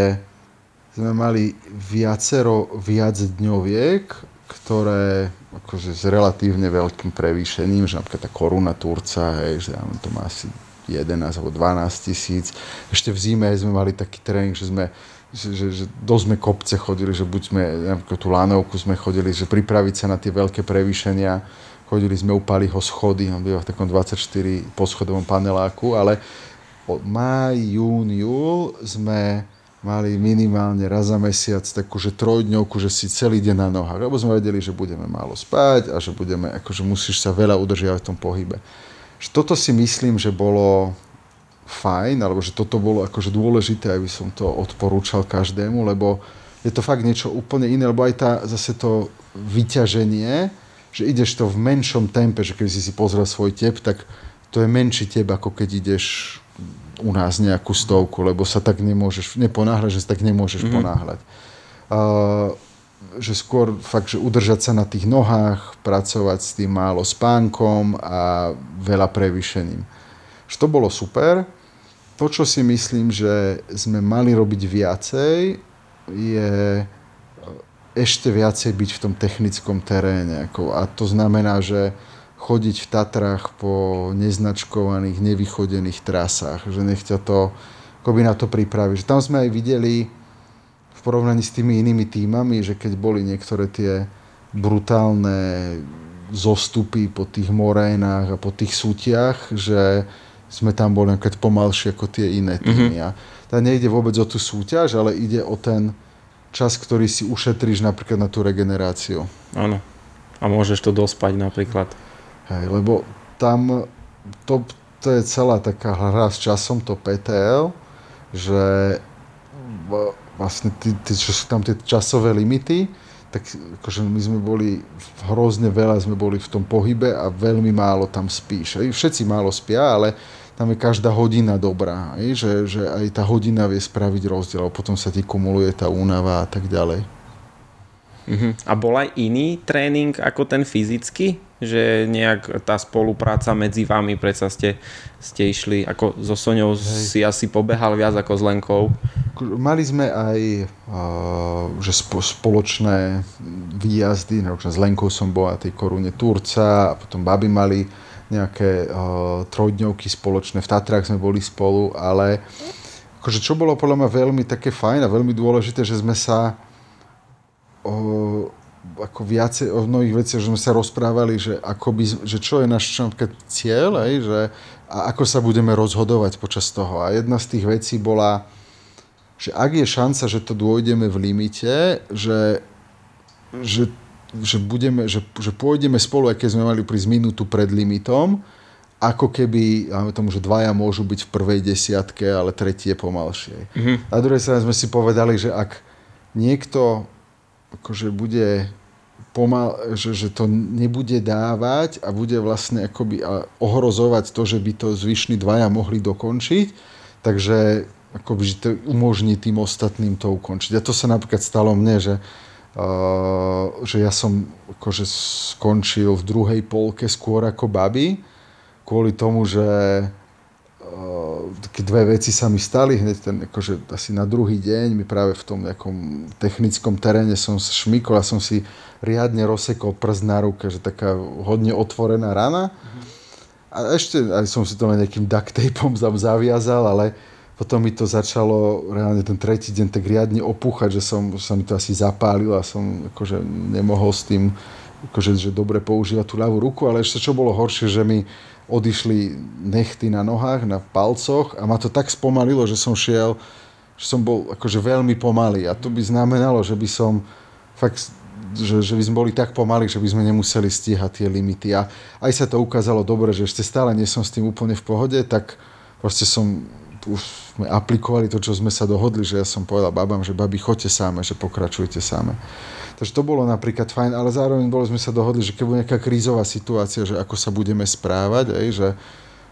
sme mali viacero viac dňoviek, ktoré akože s relatívne veľkým prevýšením, že napríklad tá koruna Turca, hej, že to má asi 11 alebo 12 tisíc. Ešte v zime sme mali taký tréning, že sme že, že, že dosť sme kopce chodili, že buď sme, napríklad tú lánovku sme chodili, že pripraviť sa na tie veľké prevýšenia, chodili sme, upali ho schody, on býva v takom 24 poschodovom paneláku, ale od máj, jún, júl sme mali minimálne raz za mesiac takú, že trojdňovku, že si celý deň na nohách, lebo sme vedeli, že budeme málo spať a že budeme, akože musíš sa veľa udržiavať v tom pohybe. Toto si myslím, že bolo fajn, alebo že toto bolo akože dôležité, aby som to odporúčal každému, lebo je to fakt niečo úplne iné, lebo aj tá, zase to vyťaženie, že ideš to v menšom tempe, že keď si si pozrel svoj tep, tak to je menší tep, ako keď ideš u nás nejakú stovku, lebo sa tak nemôžeš, neponáhľať, že sa tak nemôžeš mm-hmm. ponáhľať. Uh, že skôr fakt, že udržať sa na tých nohách, pracovať s tým málo spánkom a veľa prevýšením. Že to bolo super. To, čo si myslím, že sme mali robiť viacej, je ešte viacej byť v tom technickom teréne. Ako, a to znamená, že chodiť v Tatrách po neznačkovaných, nevychodených trasách, že nech ťa to akoby na to pripraví. Že tam sme aj videli v porovnaní s tými inými týmami, že keď boli niektoré tie brutálne zostupy po tých morénach a po tých sútiach, že sme tam boli nejaké pomalšie ako tie iné týmy. Mm-hmm. A tam nejde vôbec o tú súťaž, ale ide o ten, čas, ktorý si ušetríš napríklad na tú regeneráciu. Áno. A môžeš to dospať napríklad. Hej, lebo tam to, to je celá taká hra s časom, to PTL, že vlastne tí, tí, čo sú tam tie časové limity, tak akože my sme boli, hrozne veľa sme boli v tom pohybe a veľmi málo tam spíš. Všetci málo spia, ale tam je každá hodina dobrá, aj? Že, že aj tá hodina vie spraviť rozdiel, potom sa ti kumuluje tá únava a tak ďalej. Uh-huh. A bol aj iný tréning ako ten fyzický? Že nejak tá spolupráca medzi vami, predsa ste, ste išli, ako so Soňou Hej. si asi pobehal viac ako s Lenkou. Mali sme aj že spoločné výjazdy, s Lenkou som bol na tej korune Turca a potom baby mali nejaké uh, trojdňovky spoločné, v Tatrách sme boli spolu, ale akože čo bolo podľa mňa veľmi také fajn a veľmi dôležité, že sme sa uh, ako viacej o mnohých veciach, že sme sa rozprávali, že, ako by, že čo je náš cieľ, aj, že, a ako sa budeme rozhodovať počas toho. A jedna z tých vecí bola, že ak je šanca, že to dôjdeme v limite, že, že, že, budeme, že, že pôjdeme spolu, aké sme mali prísť minútu pred limitom, ako keby, máme tomu, že dvaja môžu byť v prvej desiatke, ale tretí je pomalšie. Mm-hmm. Na druhej strane sme si povedali, že ak niekto akože bude pomal, že, že to nebude dávať a bude vlastne akoby ohrozovať to, že by to zvyšní dvaja mohli dokončiť, takže akoby, to umožní tým ostatným to ukončiť. A to sa napríklad stalo mne, že, že ja som akože skončil v druhej polke skôr ako babi, kvôli tomu, že také dve veci sa mi stali hneď ten, akože asi na druhý deň mi práve v tom nejakom technickom teréne som šmykol a som si riadne rozsekol prst na ruke, že taká hodne otvorená rana. A ešte aj som si to nejakým duct tapeom zaviazal, ale potom mi to začalo reálne ten tretí deň tak riadne opúchať, že som, sa mi to asi zapálil a som akože nemohol s tým akože, že dobre používať tú ľavú ruku, ale ešte čo bolo horšie, že mi odišli nechty na nohách, na palcoch a ma to tak spomalilo, že som šiel, že som bol akože veľmi pomalý a to by znamenalo, že by som fakt že, že by sme boli tak pomalí, že by sme nemuseli stíhať tie limity. A aj sa to ukázalo dobre, že ešte stále nie som s tým úplne v pohode, tak proste som už sme aplikovali to, čo sme sa dohodli, že ja som povedal babám, že babi, choďte sáme, že pokračujte sáme. Takže to bolo napríklad fajn, ale zároveň bolo, sme sa dohodli, že keď bude nejaká krízová situácia, že ako sa budeme správať, aj, že,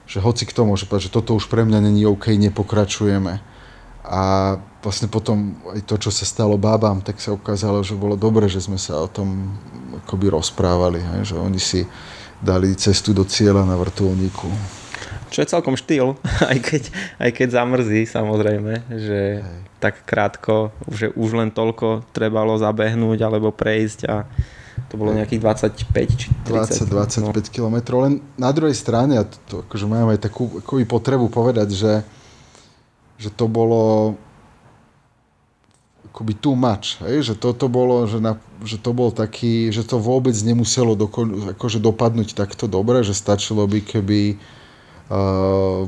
že hoci k tomu, že, že toto už pre mňa není OK, nepokračujeme. A vlastne potom aj to, čo sa stalo bábam, tak sa ukázalo, že bolo dobre, že sme sa o tom akoby rozprávali, aj, že oni si dali cestu do cieľa na vrtulníku. Čo je celkom štýl, <laughs> aj keď, aj keď zamrzí samozrejme, že Hej. tak krátko, že už len toľko trebalo zabehnúť alebo prejsť a to bolo nejakých 25 či 30. 20-25 no. km. Len na druhej strane, a to, to akože mám aj takú akoby potrebu povedať, že, že to bolo akoby too much, hej? že toto bolo, že, na, že to bol taký, že to vôbec nemuselo doko, akože dopadnúť takto dobre, že stačilo by, keby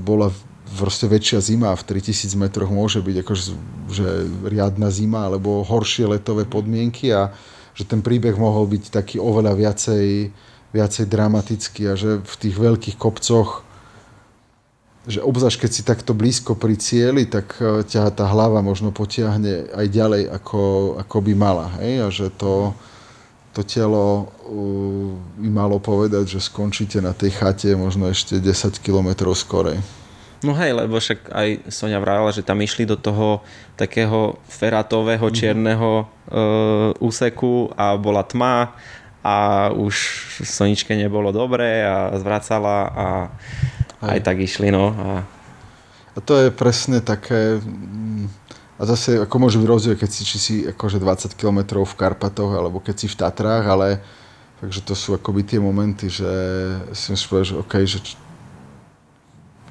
bola proste väčšia zima v 3000 metroch môže byť akože, že riadna zima alebo horšie letové podmienky a že ten príbeh mohol byť taký oveľa viacej, viacej dramatický a že v tých veľkých kopcoch že obzvlášť keď si takto blízko pri cieli, tak e, ťa tá hlava možno potiahne aj ďalej, ako, ako by mala. Hej? A že to, to telo by malo povedať, že skončíte na tej chate možno ešte 10 km skorej. No hej, lebo však aj Sonia vravila, že tam išli do toho takého feratového mhm. čierneho uh, úseku a bola tma a už Soničke nebolo dobré a zvracala a aj, aj tak išli, no. A... a to je presne také a zase ako môže byť rozdiel, keď si, či si akože 20 km v Karpatoch, alebo keď si v Tatrách, ale takže to sú akoby tie momenty, že si musíš povedať, že OK, že,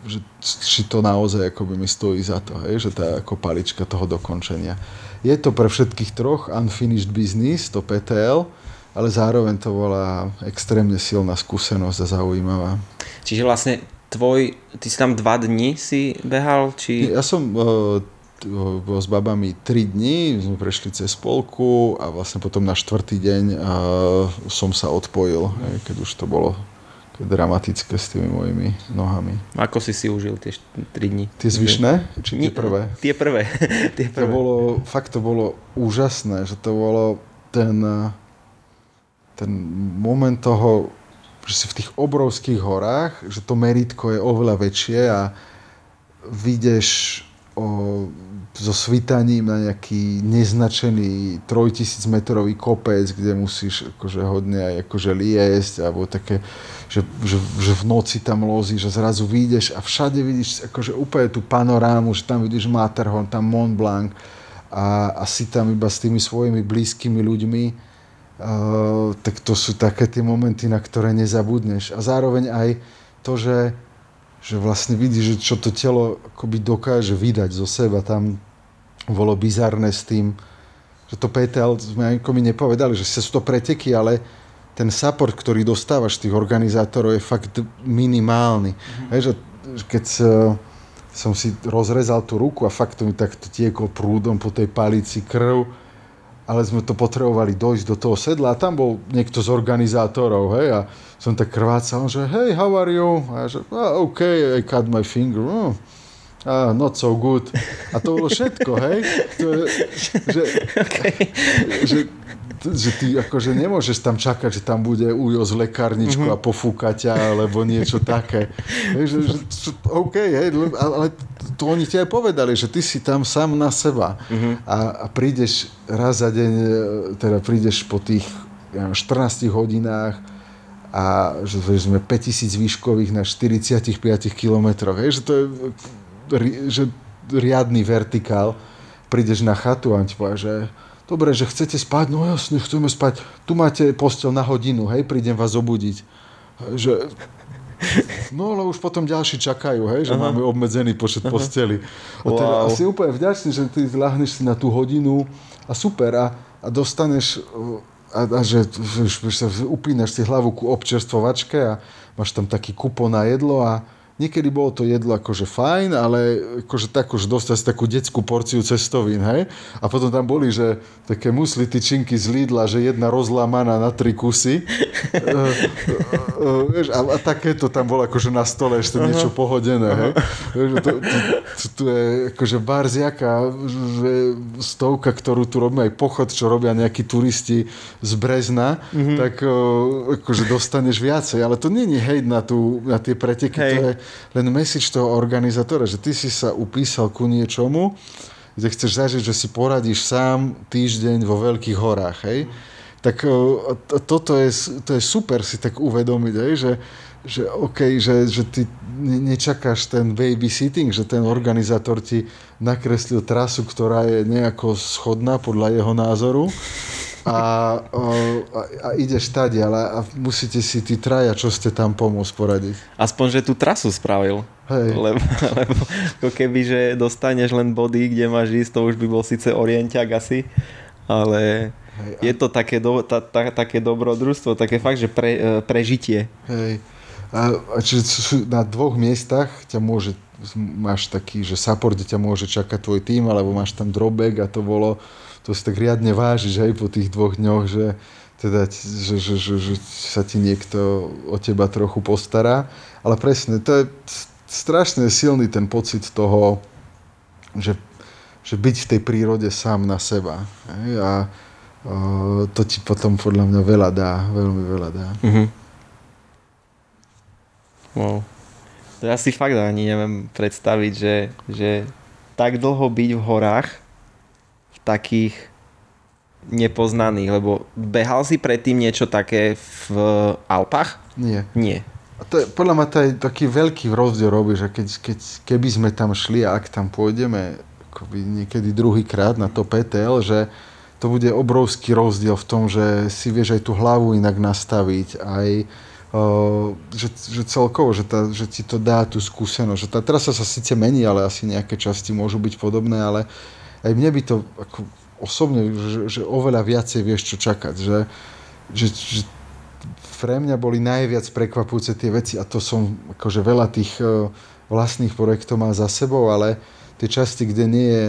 že či to naozaj akoby mi stojí za to, hej? že tá ako palička toho dokončenia. Je to pre všetkých troch unfinished business, to PTL, ale zároveň to bola extrémne silná skúsenosť a zaujímavá. Čiže vlastne tvoj, ty si tam dva dni si behal? Či... Ja som uh, bol s babami 3 dní, sme prešli cez polku a vlastne potom na štvrtý deň uh, som sa odpojil, hej, keď už to bolo dramatické s tými mojimi nohami. Ako si si užil tie 3 dní? Tie zvyšné? Či tie prvé? Tie prvé. <laughs> tie prvé. To bolo, fakt to bolo úžasné, že to bolo ten, ten moment toho, že si v tých obrovských horách, že to meritko je oveľa väčšie a vidíš o, so svitaním na nejaký neznačený 3000 metrový kopec, kde musíš akože hodne aj akože liesť, alebo také, že, že, že v noci tam lozí, že zrazu vyjdeš a všade vidíš akože úplne tú panorámu, že tam vidíš Matterhorn, tam Mont Blanc a, a si tam iba s tými svojimi blízkymi ľuďmi, uh, tak to sú také tie momenty, na ktoré nezabudneš. A zároveň aj to, že že vlastne vidí, že čo to telo akoby dokáže vydať zo seba. Tam bolo bizarné s tým, že to PTL sme mi nepovedali, že sú to preteky, ale ten support, ktorý dostávaš tých organizátorov je fakt minimálny. Mm-hmm. Hej, že keď som si rozrezal tú ruku a fakt to mi takto tiekol prúdom po tej palici krv ale sme to potrebovali dojsť do toho sedla a tam bol niekto z organizátorov, hej, a som tak krvácal, že hej, how are you? A ja že, oh, OK, I cut my finger. Oh, ah, not so good. A to bolo všetko, hej. To je, že, okay. že že ty akože nemôžeš tam čakať, že tam bude ujo z lekárničku mm-hmm. a pofúka ťa, alebo niečo také. Hej, že, že, OK, hej, ale to oni ti aj povedali, že ty si tam sám na seba mm-hmm. a, a prídeš raz za deň, e, teda prídeš po tých ja, 14 hodinách a že sme 5000 výškových na 45 kilometroch. Hej, že to je že riadny vertikál. Prídeš na chatu a on ti povie, že dobre, že chcete spať, no jasne, chceme spať, tu máte postel na hodinu, hej, prídem vás obudiť. Že, no ale už potom ďalší čakajú, hej, že Aha. máme obmedzený počet Aha. posteli. A teda wow. si úplne vďačný, že ty lahneš si na tú hodinu a super a, a dostaneš a, a že, že, že, že upínaš si hlavu ku občerstvovačke a máš tam taký kupon na jedlo a Niekedy bolo to jedlo akože fajn, ale akože tak už dostať takú detskú porciu cestovín, hej? A potom tam boli, že také musli tyčinky z Lidla, že jedna rozlámaná na tri kusy. uh, uh, uh, a, a takéto tam bolo akože na stole ešte uh-huh. niečo pohodené, hej? Uh-huh. To, to, to, to je akože barziaka, že stovka, ktorú tu robíme, aj pochod, čo robia nejakí turisti z Brezna, uh-huh. tak uh, akože dostaneš viacej. Ale to není hejt na, tú, na tie preteky, hey. to je len message toho organizátora, že ty si sa upísal ku niečomu, kde chceš zažiť, že si poradíš sám týždeň vo veľkých horách, hej? Tak toto je, to je super si tak uvedomiť, hej? že, že OK, že, že ty nečakáš ten babysitting, že ten organizátor ti nakreslil trasu, ktorá je nejako schodná podľa jeho názoru a, a, a ideš tady, ale a musíte si tí traja, čo ste tam pomôcť poradiť. Aspoň, že tú trasu spravil. Hej. Lebo, lebo ako keby, že dostaneš len body, kde máš ísť, to už by bol síce orienťak asi, ale Hej, a... je to také, do, ta, ta, také dobrodružstvo, také fakt, že pre, e, prežitie. Hej. A, a či na dvoch miestach ťa môže, máš taký, že support, ťa môže čakať tvoj tým, alebo máš tam drobek a to bolo to si tak riadne vážiš aj po tých dvoch dňoch, že, teda, že, že, že, že sa ti niekto o teba trochu postará. Ale presne, to je strašne silný ten pocit toho, že, že byť v tej prírode sám na seba. Hej? A o, to ti potom podľa mňa veľa dá, veľmi veľa dá. Mm-hmm. Wow. To ja si fakt ani neviem predstaviť, že, že tak dlho byť v horách takých nepoznaných, lebo behal si predtým niečo také v Alpách? Nie. Nie. A to je, podľa mňa to je taký veľký rozdiel robí, že keď, keď, keby sme tam šli a ak tam pôjdeme akoby niekedy druhýkrát na to PTL, že to bude obrovský rozdiel v tom, že si vieš aj tú hlavu inak nastaviť, aj uh, že, že celkovo, že, tá, že ti to dá tú skúsenosť. Že tá trasa sa síce mení, ale asi nejaké časti môžu byť podobné, ale uh, aj mne by to ako osobne, že, že oveľa viacej vieš čo čakať, že, že, že pre mňa boli najviac prekvapujúce tie veci a to som akože veľa tých e, vlastných projektov má za sebou, ale tie časti, kde nie je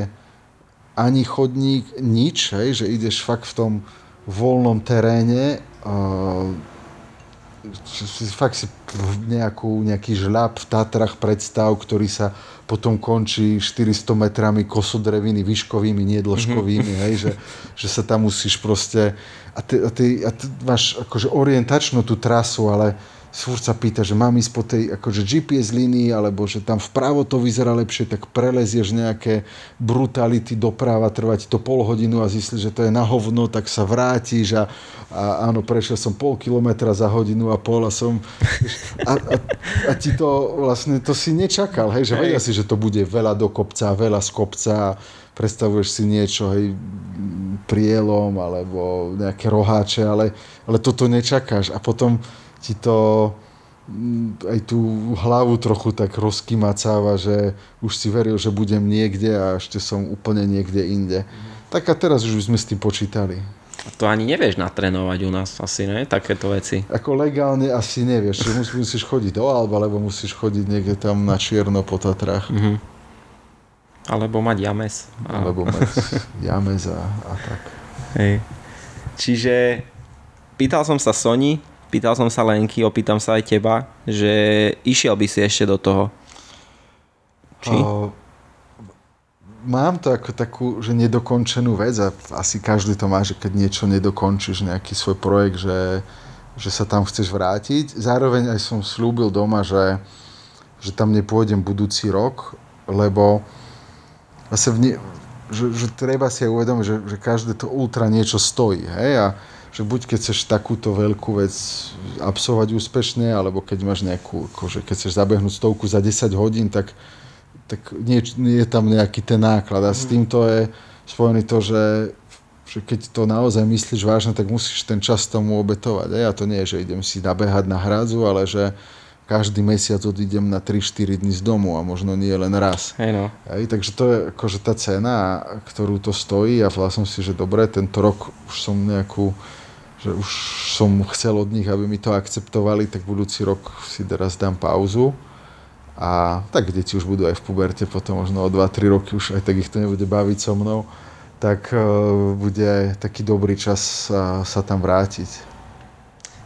ani chodník, nič, hej, že ideš fakt v tom voľnom teréne, uh, fakt si nejakú, nejaký žľab v Tatrach predstav, ktorý sa potom končí 400 metrami kosodreviny výškovými, nie dĺžkovými, mm-hmm. hej, že, že sa tam musíš proste... A ty, a ty, a ty máš akože orientačnú tú trasu, ale furt sa pýta, že mám ísť po tej akože GPS línii, alebo že tam vpravo to vyzerá lepšie, tak prelezieš nejaké brutality doprava, trvá ti to pol hodinu a zistíš, že to je na hovno, tak sa vrátiš a, a áno, prešiel som pol kilometra za hodinu a pol a som... A, a, a ti to vlastne, to si nečakal, hej, že vedia si, že to bude veľa do kopca, veľa z kopca, predstavuješ si niečo, hej, prielom alebo nejaké roháče, ale, ale toto nečakáš. A potom ti to mm, aj tú hlavu trochu tak rozkymacáva, že už si veril, že budem niekde a ešte som úplne niekde inde. Mm. Tak a teraz už sme s tým počítali. To ani nevieš natrénovať u nás asi, ne? Takéto veci. Ako legálne asi nevieš. Že musíš chodiť do Alba, alebo musíš chodiť niekde tam na čierno po Tatrách. Mm-hmm. Alebo mať james. Alebo mať james a, a tak. Hej. Čiže pýtal som sa Sony, pýtal som sa Lenky, opýtam sa aj teba, že išiel by si ešte do toho. Či? Uh, mám to ako takú, že nedokončenú vec a asi každý to má, že keď niečo nedokončíš, nejaký svoj projekt, že, že sa tam chceš vrátiť. Zároveň aj som slúbil doma, že, že tam nepôjdem budúci rok, lebo vlastne v že, že treba si aj uvedomiť, že, že každé to ultra niečo stojí. Hej? A že buď keď chceš takúto veľkú vec absolvovať úspešne, alebo keď máš nejakú, akože keď chceš zabehnúť stovku za 10 hodín, tak tak nie, nie je tam nejaký ten náklad. A s mhm. týmto je spojený to, že, že keď to naozaj myslíš vážne, tak musíš ten čas tomu obetovať. A to nie je, že idem si nabehať na hradzu, ale že každý mesiac odídem na 3-4 dní z domu a možno nie len raz. Hey no. Hej, takže to je akože tá cena, ktorú to stojí a som si, že dobre, tento rok už som nejakú že už som chcel od nich, aby mi to akceptovali, tak budúci rok si teraz dám pauzu a tak deti už budú aj v puberte, potom možno o 2-3 roky už aj tak ich to nebude baviť so mnou, tak uh, bude taký dobrý čas uh, sa tam vrátiť.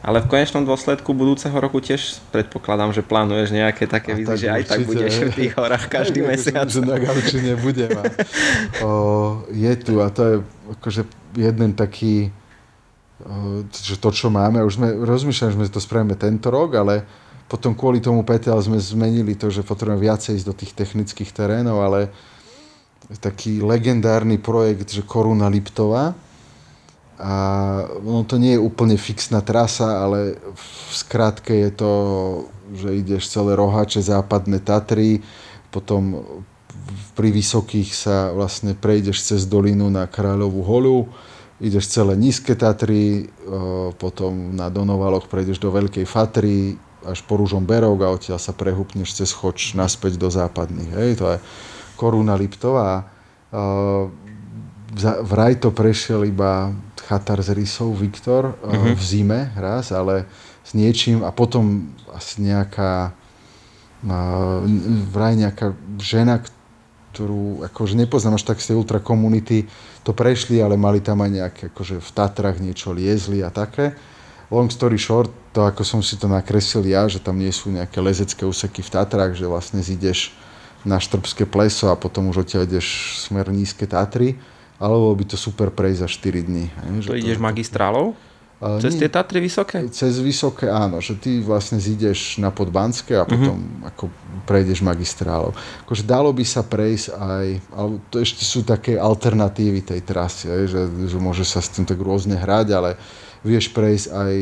Ale v konečnom dôsledku budúceho roku tiež predpokladám, že plánuješ nejaké také výzvy, že aj tak budeš v tých horách <laughs> každý aj, mesiac. Že na gauči nebudem. <laughs> O, je tu a to je akože jeden taký, že to, čo máme, už sme rozmýšľali, že sme to spravíme tento rok, ale potom kvôli tomu PTL sme zmenili to, že potrebujeme viacej ísť do tých technických terénov, ale taký legendárny projekt, že Koruna Liptová. A ono to nie je úplne fixná trasa, ale v skratke je to, že ideš celé roháče, západné Tatry, potom pri vysokých sa vlastne prejdeš cez dolinu na Kráľovú holu, ideš celé nízke Tatry, potom na Donovaloch prejdeš do Veľkej Fatry, až po Rúžom Berok a odtiaľ sa prehupneš cez choč naspäť do západných. Hej, to je Koruna Liptová. Vraj to prešiel iba chatar z rysov Viktor uh-huh. v zime raz, ale s niečím a potom asi nejaká vraj nejaká žena, ktorú akože nepoznám až tak z tej ultra komunity, to prešli, ale mali tam aj nejaké, akože v Tatrach niečo liezli a také long story short, to ako som si to nakreslil ja, že tam nie sú nejaké lezecké úseky v Tatrách, že vlastne zídeš na Štrbské pleso a potom už odtiaľ ideš smer nízke Tatry, alebo by to super prejsť za 4 dní. to, to ideš to... magistrálou? Cez nie, tie Tatry vysoké? Cez vysoké áno, že ty vlastne zídeš na Podbanské a mhm. potom uh-huh. ako prejdeš magistrálou. Akože dalo by sa prejsť aj, ale to ešte sú také alternatívy tej trasy, že, že môže sa s tým tak rôzne hrať, ale vieš prejsť aj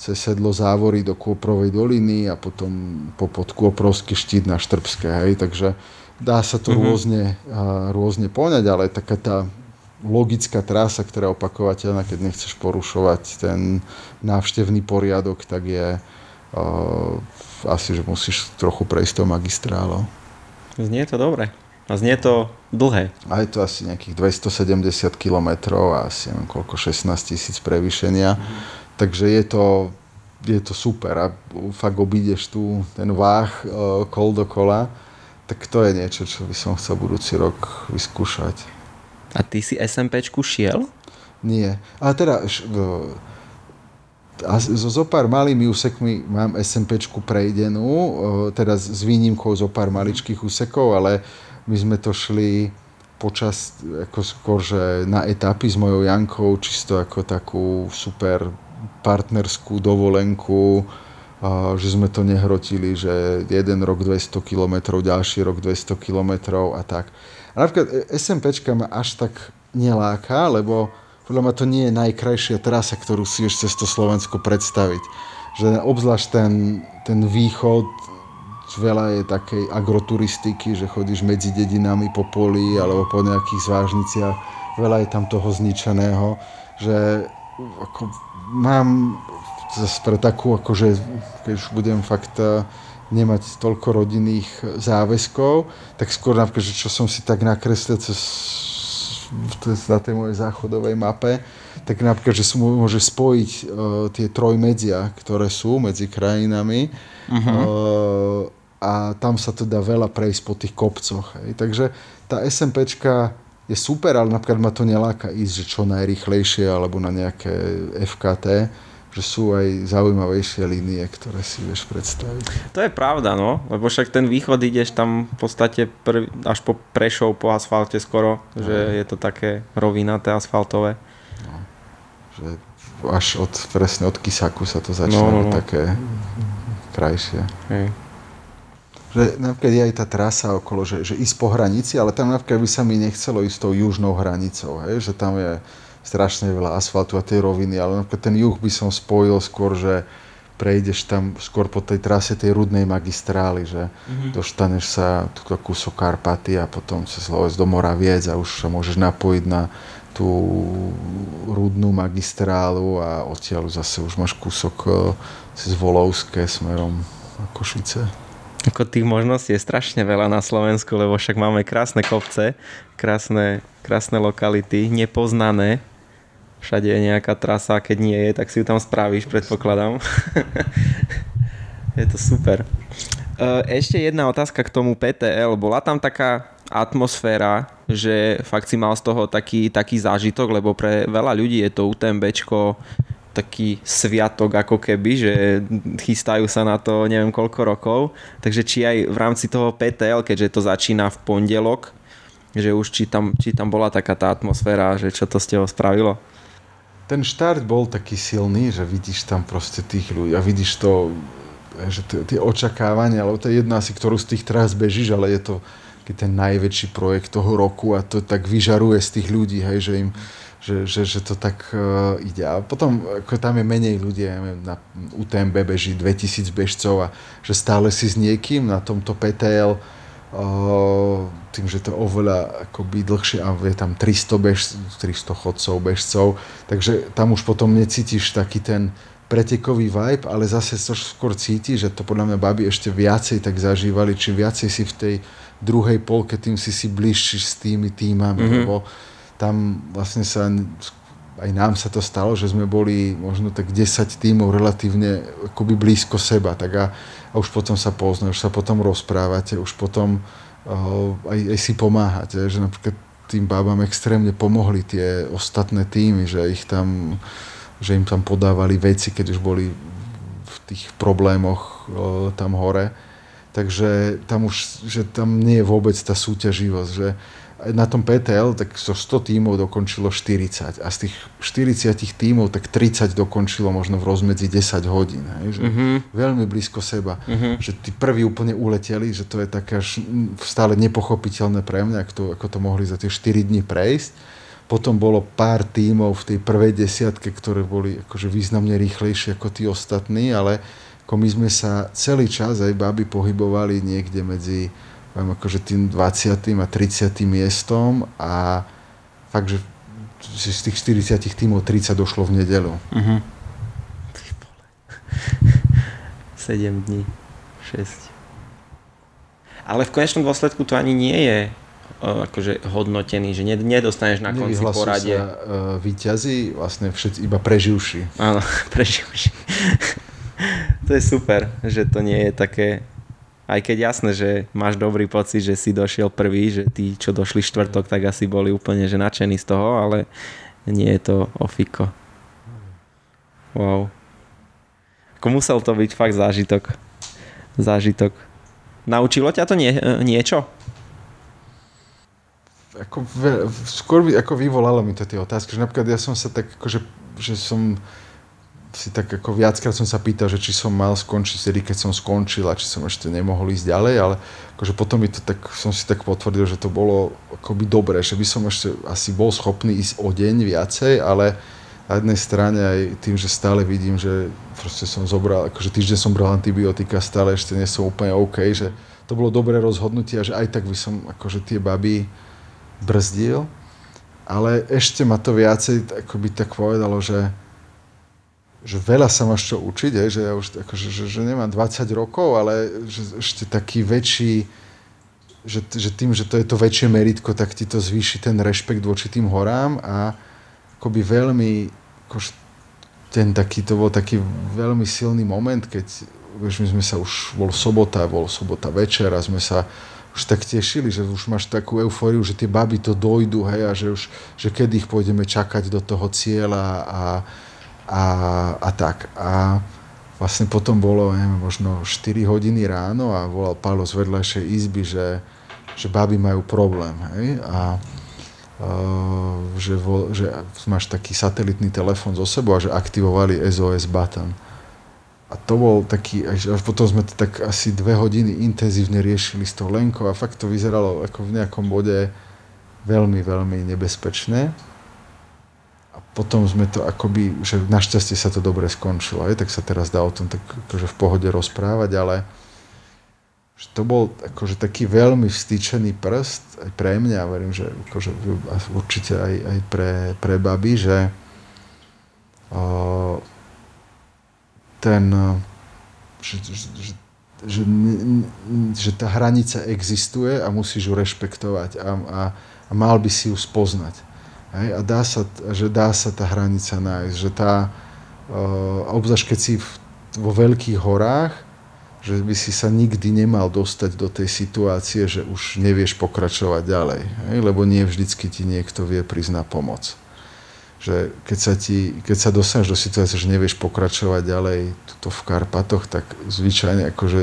cez sedlo závory do Kôprovej doliny a potom po pod Kôprovský štít na Štrbské, hej, takže dá sa to mm-hmm. rôzne, rôzne poňať, ale taká tá logická trasa, ktorá je opakovateľná, keď nechceš porušovať ten návštevný poriadok, tak je uh, asi, že musíš trochu prejsť tou magistrálou. Znie to dobre. A znie to dlhé. A je to asi nejakých 270 km a asi neviem koľko, 16 tisíc prevýšenia. Mm. Takže je to, je to super a fakt obídeš tu ten váh uh, kol do kola. Tak to je niečo, čo by som chcel budúci rok vyskúšať. A ty si SMPčku šiel? Nie. Ale teda a so zo pár malými úsekmi mám SMPčku prejdenú, teda s výnimkou zo pár maličkých úsekov, ale my sme to šli počas, ako skôr, že na etapy s mojou Jankou, čisto ako takú super partnerskú dovolenku, že sme to nehrotili, že jeden rok 200 km, ďalší rok 200 km a tak. A napríklad SMPčka ma až tak neláka, lebo podľa mňa to nie je najkrajšia trasa, ktorú si ešte cez to Slovensko predstaviť. Že obzvlášť ten, ten východ veľa je takej agroturistiky, že chodíš medzi dedinami po poli alebo po nejakých zvážniciach. Veľa je tam toho zničeného, že ako mám zase pre takú, akože keď už budem fakt eh, nemať toľko rodinných záväzkov, tak skôr napríklad, že čo som si tak nakreslil cez na tej mojej záchodovej mape, tak napríklad, že môže spojiť uh, tie trojmedzia, ktoré sú medzi krajinami, uh-huh. uh, a tam sa to dá veľa prejsť po tých kopcoch. Hej. Takže tá SMPčka je super, ale napríklad ma to neláka ísť, že čo najrychlejšie alebo na nejaké FKT, že sú aj zaujímavejšie línie, ktoré si vieš predstaviť. To je pravda, no, lebo však ten východ ideš tam v podstate prv, až po Prešov, po asfalte skoro, no. že je to také rovinaté asfaltové. No, že až od, presne od Kisaku sa to začína no, no, no. také krajšie. Hej. Že napríklad je aj tá trasa okolo, že, že ísť po hranici, ale tam napríklad by sa mi nechcelo ísť tou južnou hranicou, hej? že tam je strašne veľa asfaltu a tej roviny, ale napríklad ten juh by som spojil skôr, že prejdeš tam skôr po tej trase tej rudnej magistrály, že mm-hmm. dostaneš sa túto kúsok Karpaty a potom cez Loves do Moraviec a už sa môžeš napojiť na tú rudnú magistrálu a odtiaľ zase už máš kúsok e, cez Volovské smerom na Košice. Ako tých možností je strašne veľa na Slovensku, lebo však máme krásne kopce, krásne, krásne lokality, nepoznané. Všade je nejaká trasa, keď nie je, tak si ju tam spravíš, predpokladám. <laughs> je to super. E, ešte jedna otázka k tomu PTL. Bola tam taká atmosféra, že fakt si mal z toho taký, taký zážitok, lebo pre veľa ľudí je to UTMBčko taký sviatok ako keby, že chystajú sa na to neviem koľko rokov. Takže či aj v rámci toho PTL, keďže to začína v pondelok, že už či tam, či tam bola taká tá atmosféra, že čo to z teho spravilo? Ten štart bol taký silný, že vidíš tam proste tých ľudí a vidíš to, že tie očakávania, alebo to je jedna asi, ktorú z tých tras bežíš, ale je to ten najväčší projekt toho roku a to tak vyžaruje z tých ľudí, hej, že im že, že, že to tak uh, ide. A potom ako tam je menej ľudí, ja neviem, na UTMB beží 2000 bežcov a že stále si s niekým na tomto PTL uh, tým, že to je oveľa akoby dlhšie a je tam 300, bež, 300 chodcov, bežcov, takže tam už potom necítiš taký ten pretekový vibe, ale zase to skôr cíti, že to podľa mňa baby ešte viacej tak zažívali, či viacej si v tej druhej polke, tým si si bližší s tými týmami, mm-hmm. lebo tam vlastne sa aj nám sa to stalo, že sme boli možno tak 10 tímov relatívne akoby blízko seba, tak a, a už potom sa poznajú, už sa potom rozprávate, už potom uh, aj, aj si pomáhate, že napríklad tým bábam extrémne pomohli tie ostatné týmy, že ich tam, že im tam podávali veci, keď už boli v tých problémoch uh, tam hore. Takže tam už, že tam nie je vôbec tá súťaživosť, že na tom PTL tak zo 100 tímov dokončilo 40 a z tých 40 tímov tak 30 dokončilo možno v rozmedzi 10 hodín. Hej, že uh-huh. Veľmi blízko seba. Uh-huh. Že tí prví úplne uleteli, že to je také až stále nepochopiteľné pre mňa, ako to, ako to mohli za tie 4 dní prejsť. Potom bolo pár tímov v tej prvej desiatke, ktoré boli akože významne rýchlejšie ako tí ostatní, ale ako my sme sa celý čas aj baby pohybovali niekde medzi poviem, akože tým 20. a 30. miestom a fakt, že z tých 40 tímov 30 došlo v nedelu. Uh-huh. 7 dní, 6. Ale v konečnom dôsledku to ani nie je akože hodnotený, že nedostaneš na konci poradie. sa uh, výťazí, vlastne všetci iba preživší. Áno, <laughs> preživší. to je super, že to nie je také aj keď jasné, že máš dobrý pocit, že si došiel prvý, že tí, čo došli štvrtok, tak asi boli úplne že nadšení z toho, ale nie je to ofiko. Wow. Ako musel to byť fakt zážitok. Zážitok. Naučilo ťa to nie, niečo? Ako, skôr by, ako vyvolalo mi to tie otázky, že napríklad ja som sa tak, akože, že som si tak ako viackrát som sa pýtal, že či som mal skončiť vtedy, keď som skončil a či som ešte nemohol ísť ďalej, ale akože potom mi to tak, som si tak potvrdil, že to bolo akoby dobré, že by som ešte asi bol schopný ísť o deň viacej, ale na jednej strane aj tým, že stále vidím, že proste som zobral, akože týždeň som bral antibiotika, stále ešte nie som úplne OK, že to bolo dobré rozhodnutie a že aj tak by som akože tie baby brzdil, ale ešte ma to viacej akoby tak povedalo, že že veľa sa máš čo učiť, je, že ja už akože, že, že nemám 20 rokov, ale že ešte taký väčší, že, že tým, že to je to väčšie meritko, tak ti to zvýši ten rešpekt voči tým horám a akoby veľmi, akože ten taký, to bol taký veľmi silný moment, keď vieš, my sme sa už, bol sobota, bol sobota večer a sme sa už tak tešili, že už máš takú eufóriu, že tie baby to dojdu, hej, a že už, že kedy ich pôjdeme čakať do toho cieľa a, a, a tak. A vlastne potom bolo, neviem, možno 4 hodiny ráno a volal Pálo z vedľajšej izby, že, že baby majú problém, hej, a uh, že, vo, že máš taký satelitný telefón zo sebou a že aktivovali SOS button. A to bol taký, až potom sme to tak asi dve hodiny intenzívne riešili s tou Lenkou a fakt to vyzeralo ako v nejakom bode veľmi, veľmi nebezpečné. A potom sme to akoby, že našťastie sa to dobre skončilo, aj tak sa teraz dá o tom tak akože v pohode rozprávať, ale že to bol akože taký veľmi vstýčený prst aj pre mňa, verím, že akože určite aj, aj pre, pre baby, že uh, ten, že, že, že, že, že tá hranica existuje a musíš ju rešpektovať a, a, a mal by si ju spoznať. Hej? A dá sa, že dá sa tá hranica nájsť, že tá, uh, obzvlášť keď si v, vo veľkých horách, že by si sa nikdy nemal dostať do tej situácie, že už nevieš pokračovať ďalej, hej? lebo nie vždycky ti niekto vie prísť pomoc že keď sa, ti, keď sa dostaneš do situácie, že nevieš pokračovať ďalej tuto v Karpatoch, tak zvyčajne akože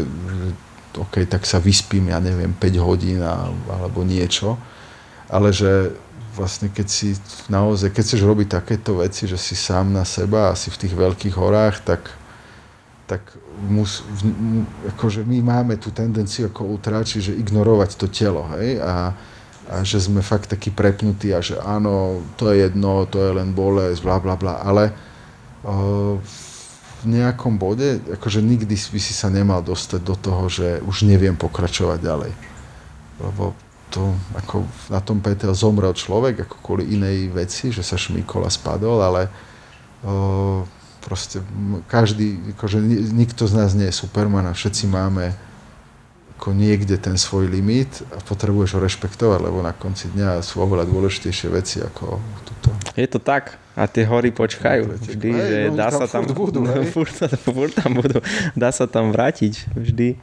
OK, tak sa vyspím, ja neviem, 5 hodín alebo niečo, ale že vlastne keď si naozaj, keď chceš robiť takéto veci, že si sám na seba a si v tých veľkých horách, tak, tak mus, v, akože my máme tú tendenciu ako utráči, že ignorovať to telo, hej, a, a že sme fakt takí prepnutí a že áno, to je jedno, to je len bolesť, bla bla bla, ale uh, v nejakom bode, akože nikdy by si sa nemal dostať do toho, že už neviem pokračovať ďalej. Lebo to, ako na tom Petel zomrel človek, ako kvôli inej veci, že sa šmíkol a spadol, ale uh, proste každý, akože nikto z nás nie je Superman a všetci máme ako niekde ten svoj limit a potrebuješ ho rešpektovať, lebo na konci dňa sú oveľa dôležitejšie veci ako toto. Je to tak a tie hory počkajú vždy, Hej, že no, dá tam sa tam, budú, <laughs> no, furt, furt tam budú, dá sa tam vrátiť vždy.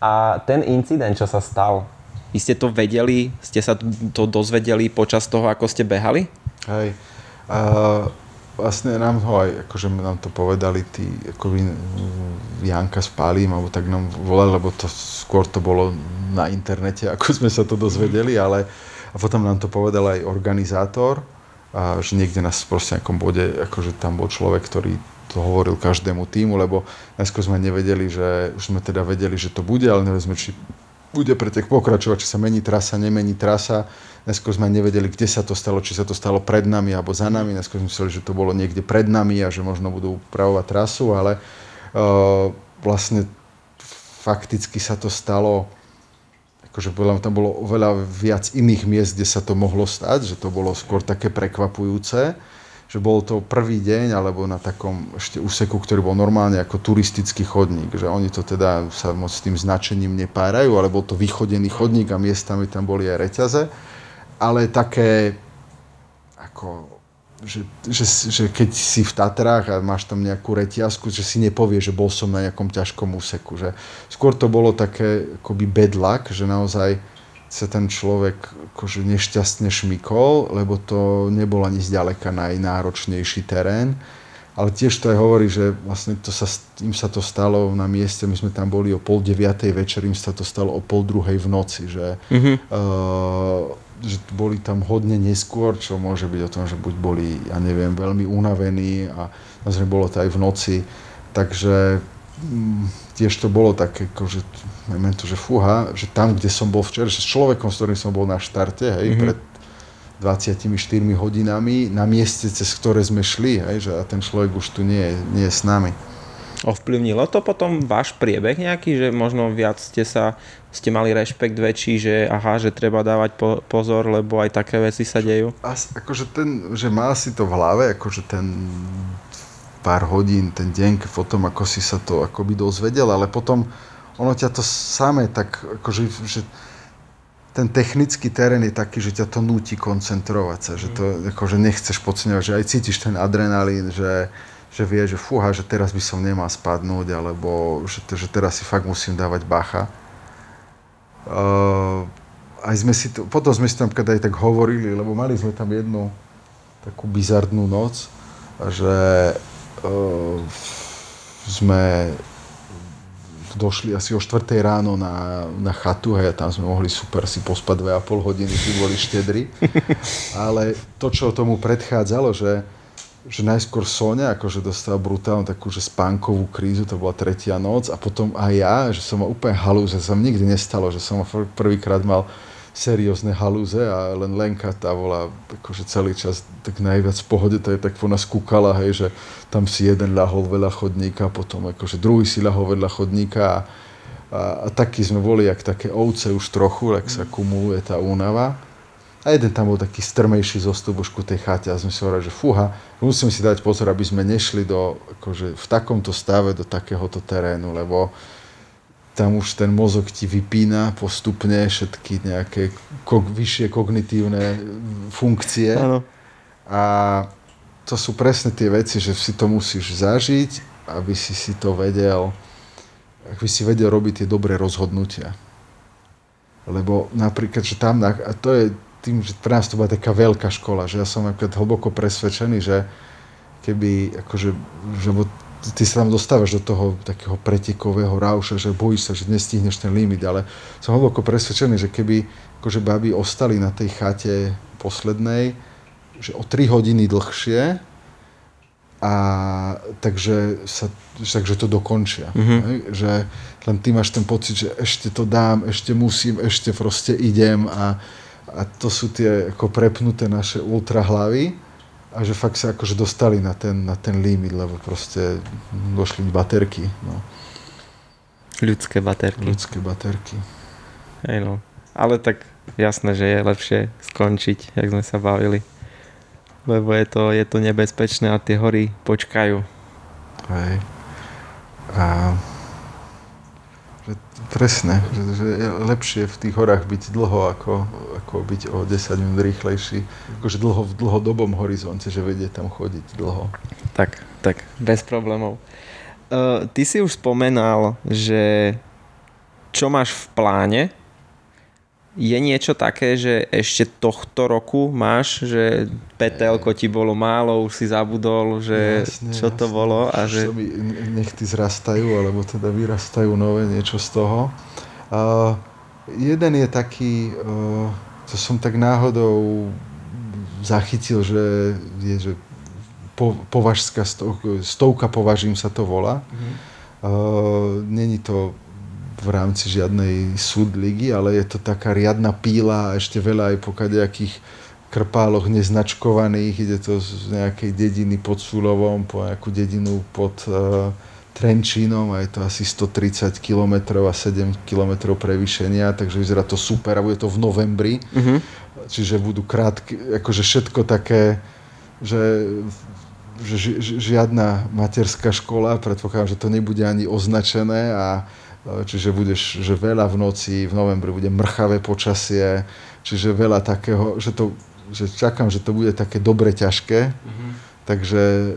A ten incident, čo sa stal, vy ste to vedeli, ste sa to dozvedeli počas toho, ako ste behali? Hej. Uh, vlastne nám ho aj, akože nám to povedali tí, ako Janka s Pálím, alebo tak nám volali, lebo to skôr to bolo na internete, ako sme sa to dozvedeli, ale a potom nám to povedal aj organizátor, a že niekde nás proste nejakom bode, akože tam bol človek, ktorý to hovoril každému týmu, lebo najskôr sme nevedeli, že už sme teda vedeli, že to bude, ale nevedeli sme, či bude pretek pokračovať, či sa mení trasa, nemení trasa Neskôr sme nevedeli, kde sa to stalo, či sa to stalo pred nami alebo za nami. Neskôr sme mysleli, že to bolo niekde pred nami a že možno budú upravovať trasu, ale uh, vlastne fakticky sa to stalo akože tam bolo oveľa viac iných miest, kde sa to mohlo stať, že to bolo skôr také prekvapujúce, že bol to prvý deň, alebo na takom ešte úseku, ktorý bol normálne ako turistický chodník, že oni to teda sa moc s tým značením nepárajú, ale bol to vychodený chodník a miestami tam boli aj reťaze ale také ako že, že, že keď si v Tatrách a máš tam nejakú reťazku, že si nepovie, že bol som na nejakom ťažkom úseku. Že skôr to bolo také akoby bad luck, že naozaj sa ten človek akože nešťastne šmykol, lebo to nebol ani zďaleka najnáročnejší terén. Ale tiež to aj hovorí, že vlastne to sa, im sa to stalo na mieste, my sme tam boli o pol deviatej večer, im sa to stalo o pol druhej v noci, že mm-hmm. uh, že boli tam hodne neskôr, čo môže byť o tom, že buď boli, ja neviem, veľmi unavení a nazrejme bolo to aj v noci. Takže mm, tiež to bolo také, že to, že fúha, že tam, kde som bol včera, že s človekom, s ktorým som bol na štarte, hej, mm-hmm. pred 24 hodinami, na mieste, cez ktoré sme šli, hej, že a ten človek už tu nie je, nie je s nami. Ovplyvnilo to potom váš priebeh nejaký, že možno viac ste sa, ste mali rešpekt väčší, že aha, že treba dávať po, pozor, lebo aj také veci sa dejú? As, akože ten, že mal si to v hlave, akože ten pár hodín, ten deň potom, ako si sa to akoby dozvedel, ale potom ono ťa to samé tak, akože, že ten technický terén je taký, že ťa to núti koncentrovať sa, že to akože nechceš podceňovať, že aj cítiš ten adrenalín, že že vie, že fúha, že teraz by som nemal spadnúť, alebo že, že teraz si fakt musím dávať bacha. Uh, aj sme si to, potom sme si tam aj tak hovorili, lebo mali sme tam jednu takú bizarnú noc, že uh, sme došli asi o 4 ráno na, na chatu, hej, a tam sme mohli super si pospať 2,5 hodiny, keď boli štedri. <laughs> Ale to, čo tomu predchádzalo, že, že najskôr Sonia akože dostala brutálnu takú, že spánkovú krízu, to bola tretia noc, a potom aj ja, že som mal úplne halúze, sa mi nikdy nestalo, že som prvýkrát mal seriózne halúze a len Lenka tá bola akože celý čas tak najviac v pohode, to je tak po nás kúkala, hej, že tam si jeden ľahol veľa chodníka, potom akože druhý si ľahol vedľa chodníka a, a, a takí sme boli, jak také ovce už trochu, tak sa kumuluje tá únava. A jeden tam bol taký strmejší zostup už ku tej chate a sme si hovorili, že fúha, musíme si dať pozor, aby sme nešli do, akože v takomto stave do takéhoto terénu, lebo tam už ten mozog ti vypína postupne všetky nejaké ko- vyššie kognitívne funkcie. Ano. A to sú presne tie veci, že si to musíš zažiť, aby si si to vedel, aby si vedel robiť tie dobré rozhodnutia. Lebo napríklad, že tam, a to je tým, že pre nás to bola taká veľká škola, že ja som napríklad hlboko presvedčený, že keby, akože, že ty sa tam dostávaš do toho takého pretekového rauša, že bojíš sa, že nestihneš ten limit, ale som hlboko presvedčený, že keby akože baby ostali na tej chate poslednej, že o 3 hodiny dlhšie, a takže, sa, takže to dokončia. Mm-hmm. Že len ty máš ten pocit, že ešte to dám, ešte musím, ešte proste idem a, a to sú tie ako prepnuté naše ultrahlavy a že fakt sa akože dostali na ten, na ten limit, lebo proste došli baterky. No. Ľudské baterky. Ľudské baterky. Hej no. Ale tak jasné, že je lepšie skončiť, jak sme sa bavili. Lebo je to, je to nebezpečné a tie hory počkajú. Hej. A presne, že, je lepšie v tých horách byť dlho, ako, ako byť o 10 minút rýchlejší. Akože dlho v dlhodobom horizonte, že vedie tam chodiť dlho. Tak, tak, bez problémov. Uh, ty si už spomenal, že čo máš v pláne je niečo také, že ešte tohto roku máš, že petelko ti bolo málo, už si zabudol, že jasne, čo to jasne. bolo a že... Mi nechty zrastajú, alebo teda vyrastajú nové niečo z toho. Uh, jeden je taký, uh, to som tak náhodou zachytil, že je, že po, považská stovka, stovka považím sa to volá. Mm-hmm. Uh, Není to v rámci žiadnej súdligy, ale je to taká riadna píla a ešte veľa aj po kadejakých krpáloch neznačkovaných. Ide to z nejakej dediny pod Súlovom po nejakú dedinu pod uh, Trenčínom a je to asi 130 km a 7 km prevýšenia, takže vyzerá to super a bude to v novembri. Mm-hmm. Čiže budú krátke, akože všetko také, že že žiadna materská škola, predpokladám, že to nebude ani označené a čiže budeš, že veľa v noci, v novembri bude mrchavé počasie, čiže veľa takého, že, to, že čakám, že to bude také dobre ťažké, mm-hmm. takže e,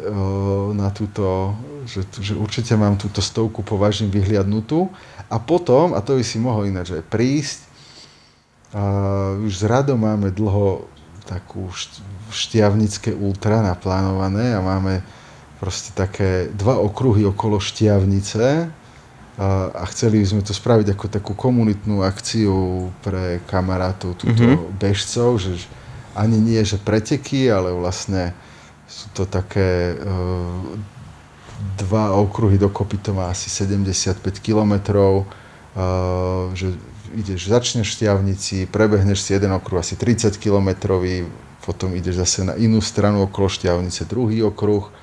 na túto, že, že určite mám túto stovku považím vyhliadnutú. A potom, a to by si mohol ináč aj prísť, a už s Radom máme dlho takú štiavnické ultra naplánované a máme proste také dva okruhy okolo štiavnice, a, chceli sme to spraviť ako takú komunitnú akciu pre kamarátov, túto mm-hmm. bežcov, že ani nie, že preteky, ale vlastne sú to také uh, dva okruhy dokopy, to má asi 75 kilometrov, uh, že ideš, začneš v Štiavnici, prebehneš si jeden okruh asi 30 kilometrový, potom ideš zase na inú stranu okolo Štiavnice, druhý okruh.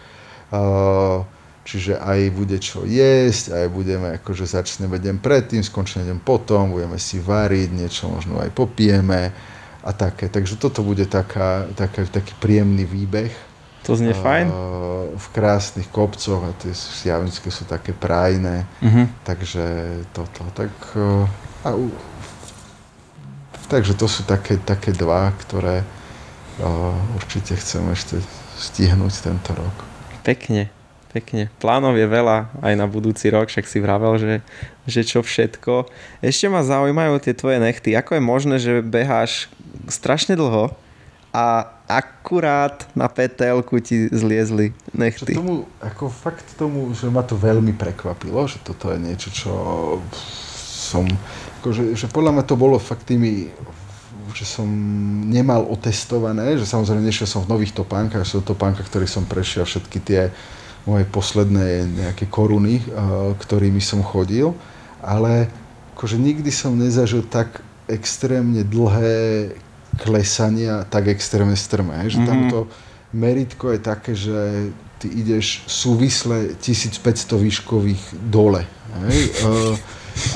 Uh, Čiže aj bude čo jesť, aj budeme, akože začneme deň predtým, skončíme deň potom, budeme si variť, niečo možno aj popijeme a také. Takže toto bude taká, taká, taký príjemný výbeh. To znie fajn. V krásnych kopcoch a tie sjavnické sú také prajné. Uh-huh. Takže toto. Tak, a, uh, takže to sú také, také dva, ktoré uh, určite chcem ešte stihnúť tento rok. Pekne pekne. Plánov je veľa aj na budúci rok, však si vravel, že, že čo všetko. Ešte ma zaujímajú tie tvoje nechty. Ako je možné, že beháš strašne dlho a akurát na petelku ti zliezli nechty? Čo tomu, ako fakt tomu, že ma to veľmi prekvapilo, že toto je niečo, čo som, akože, že podľa mňa to bolo fakt tými že som nemal otestované, že samozrejme nešiel som v nových topánkach, sú to topánkach, ktorý som prešiel všetky tie moje posledné nejaké koruny, eh, ktorými som chodil, ale akože nikdy som nezažil tak extrémne dlhé klesania, tak extrémne strmé. Že mm-hmm. tamto meritko je také, že ty ideš súvisle 1500 výškových dole. Hej? Eh,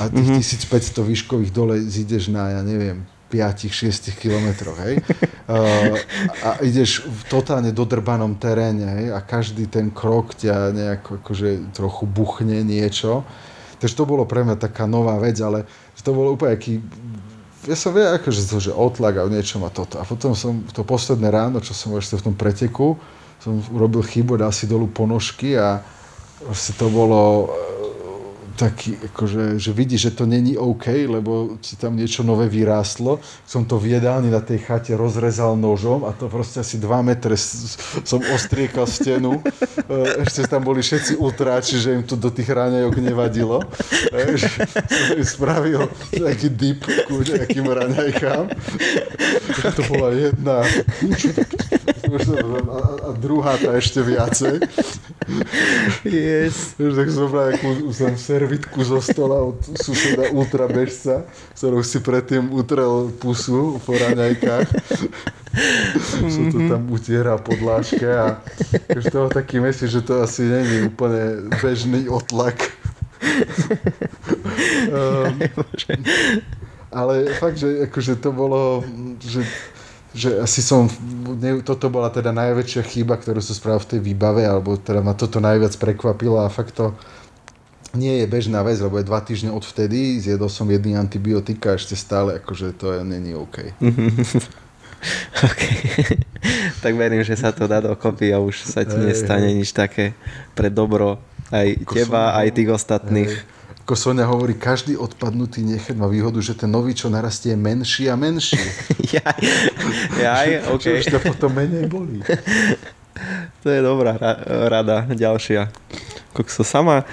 a tých mm-hmm. 1500 výškových dole zídeš na, ja neviem, 5-6 kilometroch, hej. Uh, a ideš v totálne dodrbanom teréne, hej, a každý ten krok ťa nejako akože trochu buchne niečo. Takže to bolo pre mňa taká nová vec, ale to bolo úplne aký ja som vie, akože to, že otlak a niečo ma toto. A potom som to posledné ráno, čo som ešte v tom preteku, som urobil chybu, dal si dolu ponožky a vlastne to bolo taký, akože, že vidí, že to není OK, lebo si tam niečo nové vyrástlo. Som to v jedálni na tej chate rozrezal nožom a to proste asi 2 metre som ostriekal stenu. E, ešte tam boli všetci ultráči, že im to do tých ráňajok nevadilo. E, som im spravil taký dip ku nejakým ráňajkám. To bola jedna a, a druhá tá ešte viacej. Yes. tak som bral som servitku zo stola od suseda ultrabežca, ktorou si predtým utrel pusu po raňajkách. som to tam utieral pod láške a už toho taký myslí, že to asi není úplne bežný otlak. um, ale fakt, že akože to bolo, že že asi som, toto bola teda najväčšia chyba, ktorú som spravil v tej výbave, alebo teda ma toto najviac prekvapilo a fakt to nie je bežná vec, lebo je dva týždne od vtedy, zjedol som jedný antibiotika a ešte stále akože to je, není OK. <laughs> OK. <laughs> tak verím, že sa to dá dokopy a už sa ti nestane nič také pre dobro aj teba, aj tých ostatných. Hej ako Sonia hovorí, každý odpadnutý nechet má výhodu, že ten nový, čo narastie, je menší a menší. <laughs> jaj, jaj, ok. Čo už to potom menej bolí. to je dobrá rada, ďalšia. Kokso, sama,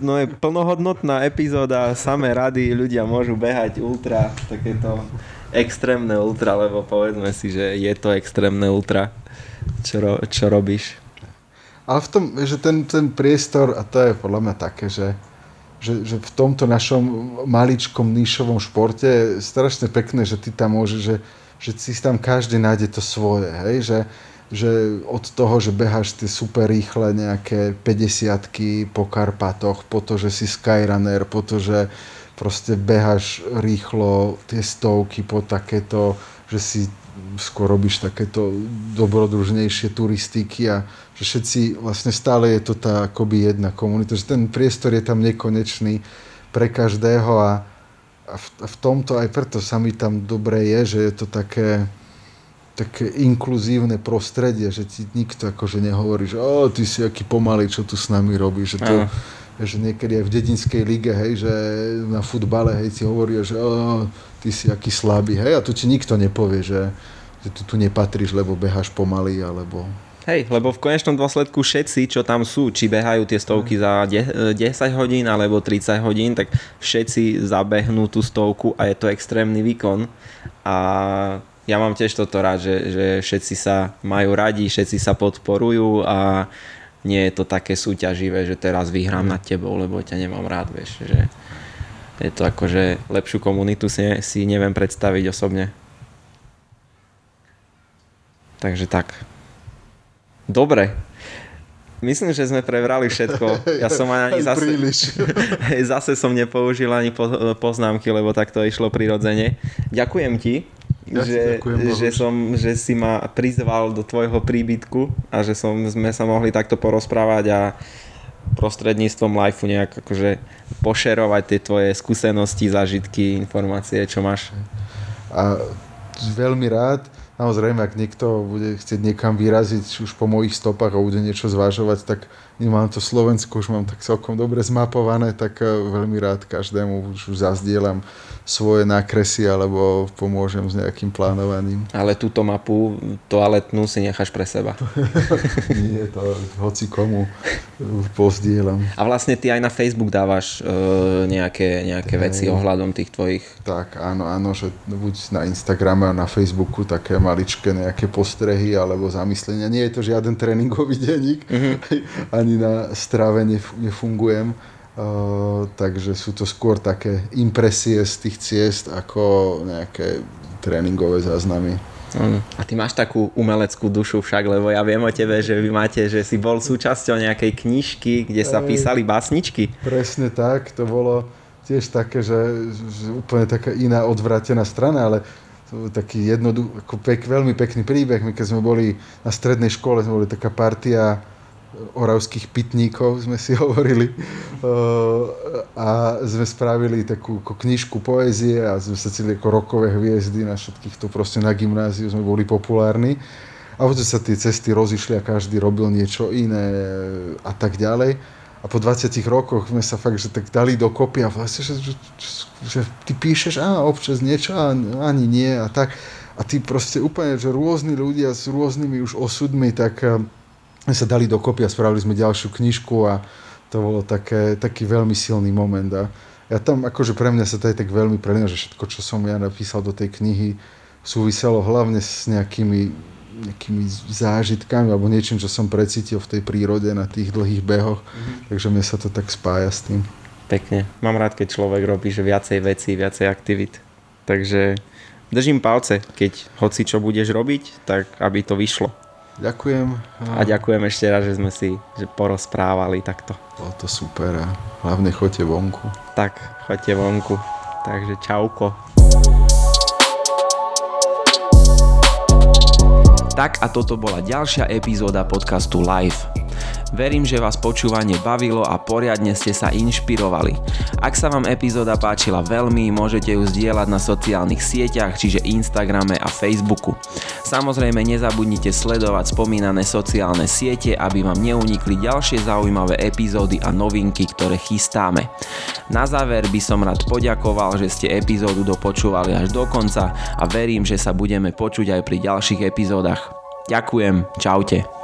no je plnohodnotná epizóda, samé rady, ľudia môžu behať ultra, takéto extrémne ultra, lebo povedzme si, že je to extrémne ultra, čo, ro, čo robíš. Ale v tom, že ten, ten priestor, a to je podľa mňa také, že že, že v tomto našom maličkom níšovom športe je strašne pekné, že ty tam môžeš, že, že si tam každý nájde to svoje, hej, že, že od toho, že beháš tie super rýchle nejaké 50 po Karpatoch, po to, že si skyrunner, po to, že proste beháš rýchlo tie stovky po takéto, že si skôr robíš takéto dobrodružnejšie turistiky a že všetci, vlastne stále je to tá akoby jedna komunita, že ten priestor je tam nekonečný pre každého a, a, v, a v tomto aj preto sa mi tam dobre je, že je to také, také inkluzívne prostredie, že ti nikto akože nehovorí, že o, ty si aký pomalý, čo tu s nami robíš, že to, že niekedy aj v dedinskej lige, hej, že na futbale, hej, ti hovoria, že o, ty si aký slabý, hej, a tu ti nikto nepovie, že, že ty tu nepatríš, lebo beháš pomaly, alebo Hej, lebo v konečnom dôsledku všetci, čo tam sú, či behajú tie stovky za 10 hodín alebo 30 hodín, tak všetci zabehnú tú stovku a je to extrémny výkon. A ja mám tiež toto rád, že, že všetci sa majú radi, všetci sa podporujú a nie je to také súťaživé, že teraz vyhrám nad tebou, lebo ťa nemám rád, vieš, že je to akože lepšiu komunitu si, si neviem predstaviť osobne. Takže tak. Dobre. Myslím, že sme prebrali všetko. Ja som ani <laughs> zase, <laughs> zase som nepoužil ani poznámky, lebo tak to išlo prirodzene. Ďakujem ti, ja že, že, som, že si ma prizval do tvojho príbytku a že som, sme sa mohli takto porozprávať a prostredníctvom live nejak akože pošerovať tie tvoje skúsenosti, zážitky, informácie, čo máš. A veľmi rád Samozrejme, ak niekto bude chcieť niekam vyraziť už po mojich stopách a bude niečo zvažovať, tak nemám to Slovensko, už mám tak celkom dobre zmapované, tak eh, veľmi rád každému už zazdielam svoje nákresy alebo pomôžem s nejakým plánovaním. Ale túto mapu toaletnú si necháš pre seba. <laughs> Nie, to hoci komu pozdielam. A vlastne ty aj na Facebook dávaš e, nejaké, nejaké veci ohľadom tých tvojich... Tak, áno, áno, že buď na Instagrame a na Facebooku také maličké nejaké postrehy alebo zamyslenia. Nie je to žiaden tréningový denník, <laughs> mm-hmm. Ani na strave nef- nefungujem. Uh, takže sú to skôr také impresie z tých ciest ako nejaké tréningové záznamy. Mm. A ty máš takú umeleckú dušu však, lebo ja viem o tebe, že vy máte, že si bol súčasťou nejakej knižky, kde sa písali básničky. Presne tak, to bolo tiež také, že, že úplne taká iná odvrátená strana, ale to taký jednoduchý, pek, veľmi pekný príbeh. My keď sme boli na strednej škole, sme boli taká partia oravských pitníkov, sme si <laughs> hovorili. A sme spravili takú knižku poézie a sme sa cili ako rokové hviezdy na všetkých to proste na gymnáziu sme boli populárni. A potom sa tie cesty rozišli a každý robil niečo iné a tak ďalej. A po 20 rokoch sme sa fakt, že tak dali dokopy a vlastne, že, že, že ty píšeš, a občas niečo, a ani nie a tak. A ty proste úplne, že rôzni ľudia s rôznymi už osudmi, tak sa dali dokopy a spravili sme ďalšiu knižku a to bolo také, taký veľmi silný moment. A ja tam, akože pre mňa sa to aj tak veľmi prelino, že všetko, čo som ja napísal do tej knihy, súviselo hlavne s nejakými nejakými zážitkami alebo niečím, čo som precítil v tej prírode na tých dlhých behoch. Mm-hmm. Takže mne sa to tak spája s tým. Pekne. Mám rád, keď človek robí že viacej vecí, viacej aktivít. Takže držím palce, keď hoci čo budeš robiť, tak aby to vyšlo. Ďakujem. A ďakujem ešte raz, že sme si že porozprávali takto. Bolo to super a hlavne choďte vonku. Tak, choďte vonku. Takže čauko. Tak a toto bola ďalšia epizóda podcastu Live. Verím, že vás počúvanie bavilo a poriadne ste sa inšpirovali. Ak sa vám epizóda páčila veľmi, môžete ju zdieľať na sociálnych sieťach, čiže Instagrame a Facebooku. Samozrejme nezabudnite sledovať spomínané sociálne siete, aby vám neunikli ďalšie zaujímavé epizódy a novinky, ktoré chystáme. Na záver by som rád poďakoval, že ste epizódu dopočúvali až do konca a verím, že sa budeme počuť aj pri ďalších epizódach. Ďakujem, čaute.